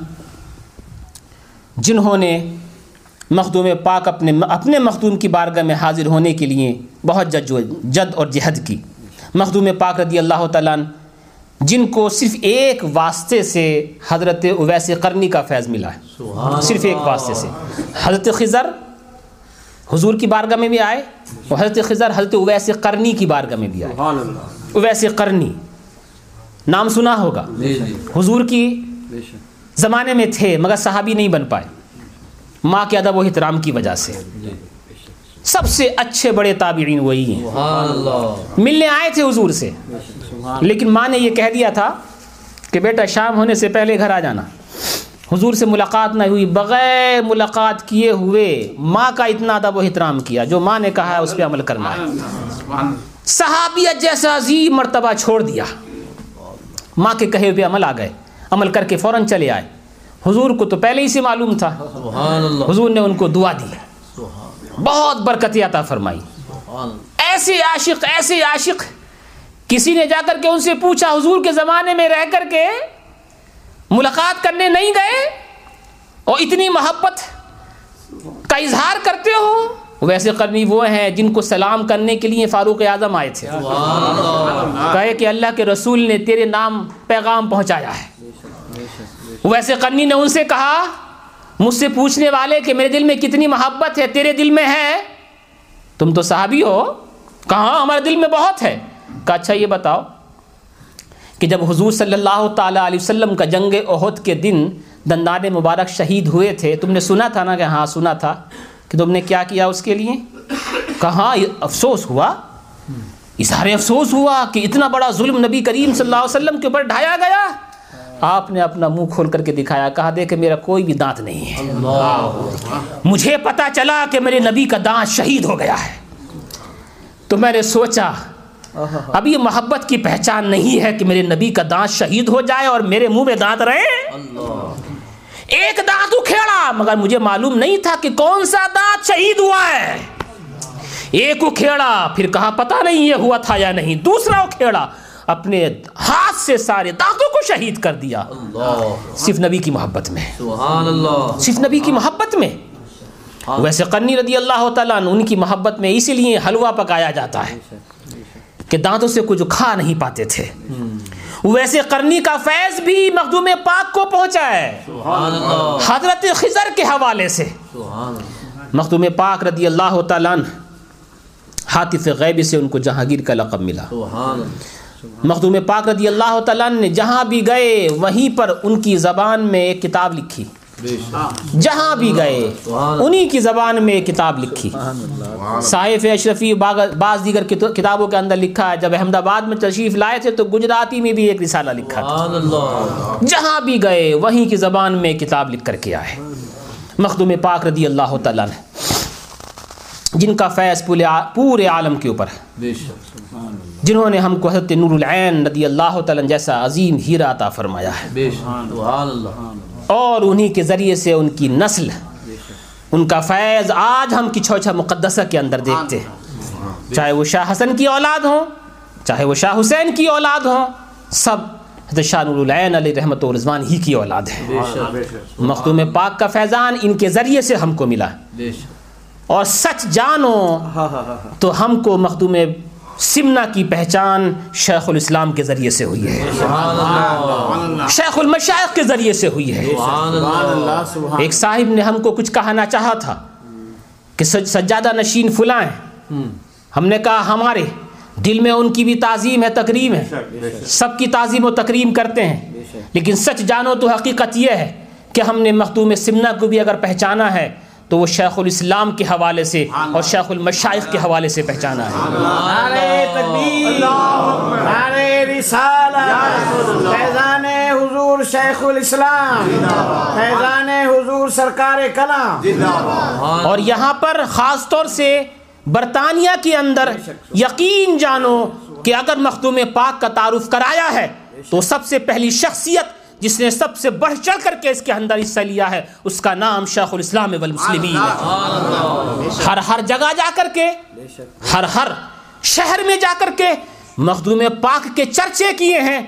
جنہوں نے مخدوم پاک اپنے اپنے مخدوم کی بارگاہ میں حاضر ہونے کے لیے بہت جد اور جہد کی۔ مخدوم پاک رضی اللہ تعالیٰ عنہ جن کو صرف ایک واسطے سے حضرت اویس قرنی کا فیض ملا ہے۔ صرف ایک واسطے سے۔ حضرت خضر حضور کی بارگاہ میں بھی آئے اور حضرت خضر حضرت اویس قرنی کی بارگاہ میں بھی آئے۔ اویس قرنی نام سنا ہوگا۔ جی جی۔ حضور کی زمانے میں تھے مگر صحابی نہیں بن پائے۔ ماں کے ادب و احترام کی وجہ سے۔ جی۔ سب سے اچھے بڑے تابعین وہی ہیں۔ اللہ۔ ملنے آئے تھے حضور سے۔ لیکن ماں نے یہ کہہ دیا تھا کہ بیٹا شام ہونے سے پہلے گھر آ جانا۔ حضور سے ملاقات نہ ہوئی بغیر ملاقات کیے ہوئے ماں کا اتنا ادب و احترام کیا جو ماں نے کہا ہے اس پہ عمل کرنا ہے۔ صحابیت جیسا عظیم مرتبہ چھوڑ دیا۔ ماں کے کہے ہوئے عمل آ گئے عمل کر کے فوراً چلے آئے۔ حضور کو تو پہلے ہی سے معلوم تھا۔ حضور نے ان کو دعا دی۔ بہت برکت عطا فرمائی۔ سبحان ایسے عاشق ایسے عاشق۔ کسی نے جا کر کے ان سے پوچھا، حضور کے زمانے میں رہ کر کے ملاقات کرنے نہیں گئے؟ اور اتنی محبت کا اظہار کرتے ہو؟ ویسے قرنی وہ ہیں جن کو سلام کرنے کے لیے فاروق اعظم آئے تھے۔ کہے کہ اللہ کے رسول نے تیرے نام پیغام پہنچایا ہے۔ ویسے قرنی نے ان سے کہا مجھ سے پوچھنے والے کہ میرے دل میں کتنی محبت ہے، تیرے دل میں ہے؟ تم تو صحابی ہو۔ کہاں؟ ہمارے دل میں بہت ہے۔ کہا اچھا یہ بتاؤ کہ جب حضور صلی اللہ تعالیٰ علیہ وسلم کا جنگ عہد کے دن دندان مبارک شہید ہوئے تھے، تم نے سنا تھا نا کہ ہاں سنا تھا کہ تم نے کیا کیا اس کے لیے؟ کہاں؟ یہ افسوس ہوا۔ اظہار افسوس ہوا کہ اتنا بڑا ظلم نبی کریم صلی اللہ علیہ وسلم کے اوپر ڈھایا گیا۔ آپ نے اپنا منہ کھول کر کے دکھایا، کہا دے کہ میرا کوئی بھی دانت نہیں ہے۔ مجھے پتا چلا کہ میرے نبی کا دانت شہید ہو گیا ہے۔ تو میں نے سوچا، اب یہ محبت کی پہچان نہیں ہے کہ میرے نبی کا دانت شہید ہو جائے اور میرے منہ میں دانت رہے۔ ایک دانت اکھیڑا، مگر مجھے معلوم نہیں تھا کہ کون سا دانت شہید ہوا ہے۔ ایک اکھیڑا، پھر کہا پتا نہیں یہ ہوا تھا یا نہیں۔ دوسرا اکھیڑا اپنے ہاتھ سے سارے دانتوں کو شہید کر دیا۔ صرف نبی کی محبت میں۔ سبحان اللہ۔ صرف نبی کی محبت میں۔ ویسے قرنی رضی اللہ تعالیٰ عنہ ان کی محبت میں اسی لیے حلوہ پکایا جاتا ہے کہ دانتوں سے کچھ کھا نہیں پاتے تھے۔ ویسے قرنی کا فیض بھی مخدوم پاک کو پہنچا ہے۔ سبحان اللہ۔ حضرت خضر کے حوالے سے۔ سبحان اللہ۔ مخدوم پاک رضی اللہ تعالیٰ عنہ حاطف غیبی سے ان کو جہانگیر کا لقب ملا۔ سبحان اللہ۔ مخدوم پاک رضی اللہ تعالیٰ نے جہاں بھی گئے وہیں پر ان کی زبان میں ایک کتاب لکھی۔ جہاں بھی گئے، انہی کی زبان میں ایک کتاب لکھی۔ صاحب اشرفی بعض دیگر کتابوں کے اندر لکھا ہے، جب احمد آباد میں تشریف لائے تھے تو گجراتی میں بھی ایک رسالہ لکھا تھا۔ جہاں بھی گئے، وہیں کی زبان میں کتاب لکھ کر کے آئے۔ مخدوم پاک رضی اللہ تعالیٰ نے جن کا فیض پورے پورے عالم کے اوپر ہے۔ جنہوں نے ہم کو حضرت نور العین رضی اللہ تعالیٰ جیسا عظیم ہیرا عطا فرمایا ہے۔ اور انہی کے ذریعے سے ان کی نسل ان کا فیض آج ہم کی چھوچا مقدسہ کے اندر دیکھتے ہیں۔ چاہے وہ شاہ حسن کی اولاد ہوں چاہے وہ شاہ حسین کی اولاد ہوں سب حضرت شاہ نور العین علیہ رحمت و رضوان ہی کی اولاد ہے مختوم پاک کا فیضان ان کے ذریعے سے ہم کو ملا اور سچ جانو تو ہم کو مخدوم سمنا کی پہچان شیخ الاسلام کے ذریعے سے ہوئی ہے۔ سبحان اللہ. شیخ المشائق کے ذریعے سے ہوئی ہے۔ سبحان اللہ. ایک صاحب نے ہم کو کچھ کہنا چاہا تھا کہ سج- سجادہ نشین فلاں ہیں۔ ہم۔ نے کہا ہمارے دل میں ان کی بھی تعظیم ہے تکریم ہے۔ سب کی تعظیم و تکریم کرتے ہیں۔ لیکن سچ جانو تو حقیقت یہ ہے کہ ہم نے مختوم سمنا کو بھی اگر پہچانا ہے تو وہ شیخ الاسلام کے حوالے سے اور شیخ المشائق کے حوالے سے پہچانا ہے۔ تکبیر. رسالت. فیضان حضور شیخ الاسلام. فیضان حضور سرکار کلام. اور یہاں پر خاص طور سے برطانیہ کے اندر یقین جانو کہ اگر مخدوم پاک کا تعارف کرایا ہے تو سب سے پہلی شخصیت جس نے سب سے بڑھ چڑھ کر کے اس کے اندر حصہ لیا ہے اس کا نام شیخ الاسلام والمسلمین ہے۔ ہر ہر جگہ جا کر کے ہر ہر شہر میں جا کر کے مخدوم پاک کے چرچے کیے ہیں۔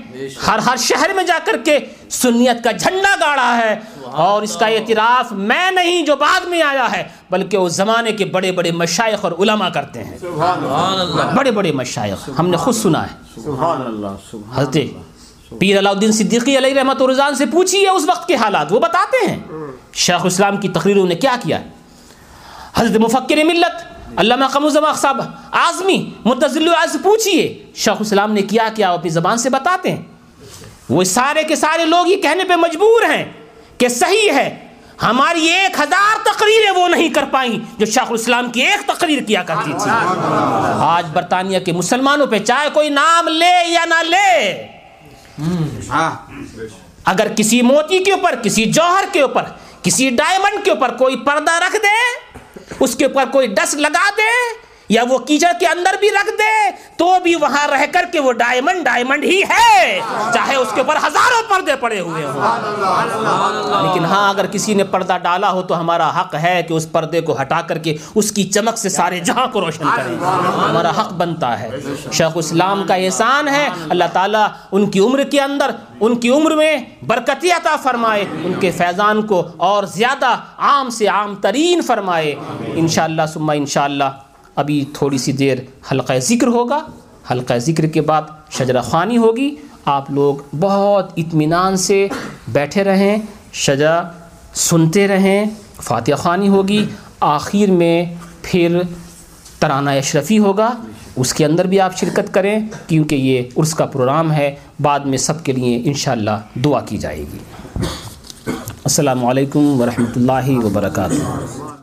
ہر ہر شہر میں جا کر کے سنیت کا جھنڈا گاڑا ہے۔ اور اس کا اعتراف میں نہیں جو بعد میں آیا ہے بلکہ اس زمانے کے بڑے بڑے مشائق اور علماء کرتے ہیں۔ سبحان اللہ۔ بڑے بڑے مشائق ہم نے خود سنا ہے۔ سبحان اللہ سبحان حضرت پیر علاؤ الدین صدیقی علیہ رحمت و رضان سے پوچھیے اس وقت کے حالات، وہ بتاتے ہیں۔ شیخ اسلام کی تقریروں نے کیا کیا؟ ہے حضرت مفکر ملت، علامہ قموزمہ صاحب آزمی متضل سے پوچھیے شیخ اسلام نے کیا کیا؟ وہ اپنی زبان سے بتاتے ہیں۔ وہ سارے کے سارے لوگ یہ کہنے پہ مجبور ہیں کہ صحیح ہے، ہماری ایک ہزار تقریریں وہ نہیں کر پائیں جو شیخ الاسلام کی ایک تقریر کیا کرتی تھی۔ آج برطانیہ کے مسلمانوں پہ چاہے کوئی نام لے یا نہ لے ہاں۔ اگر کسی موتی کے اوپر، کسی جوہر کے اوپر، کسی ڈائمنڈ کے اوپر کوئی پردہ رکھ دے، اس کے اوپر کوئی ڈس لگا دے یا وہ کیچڑ کے اندر بھی رکھ دے تو بھی وہاں رہ کر کے وہ ڈائمنڈ ڈائمنڈ ہی ہے۔ چاہے اس کے اوپر ہزاروں پردے پڑے ہوئے ہوں۔ لیکن ہاں اگر کسی نے پردہ ڈالا ہو تو ہمارا حق ہے کہ اس پردے کو ہٹا کر کے اس کی چمک سے سارے جہاں کو روشن کریں۔ ہمارا حق بنتا ہے۔ شیخ اسلام کا احسان ہے۔ اللہ تعالیٰ ان کی عمر کے اندر، ان کی عمر میں برکتی عطا فرمائے۔ ان کے فیضان کو اور زیادہ عام سے عام ترین فرمائے۔ انشاءاللہ، ثم انشاءاللہ۔ ابھی تھوڑی سی دیر حلقہ ذکر ہوگا۔ حلقہ ذکر کے بعد شجرہ خوانی ہوگی۔ آپ لوگ بہت اطمینان سے بیٹھے رہیں، شجرہ سنتے رہیں، فاتحہ خوانی ہوگی۔ آخر میں پھر ترانہ اشرفی ہوگا۔ اس کے اندر بھی آپ شرکت کریں، کیونکہ یہ عرس کا پروگرام ہے۔ بعد میں سب کے لیے انشاءاللہ دعا کی جائے گی۔ السلام علیکم ورحمۃ اللہ وبرکاتہ۔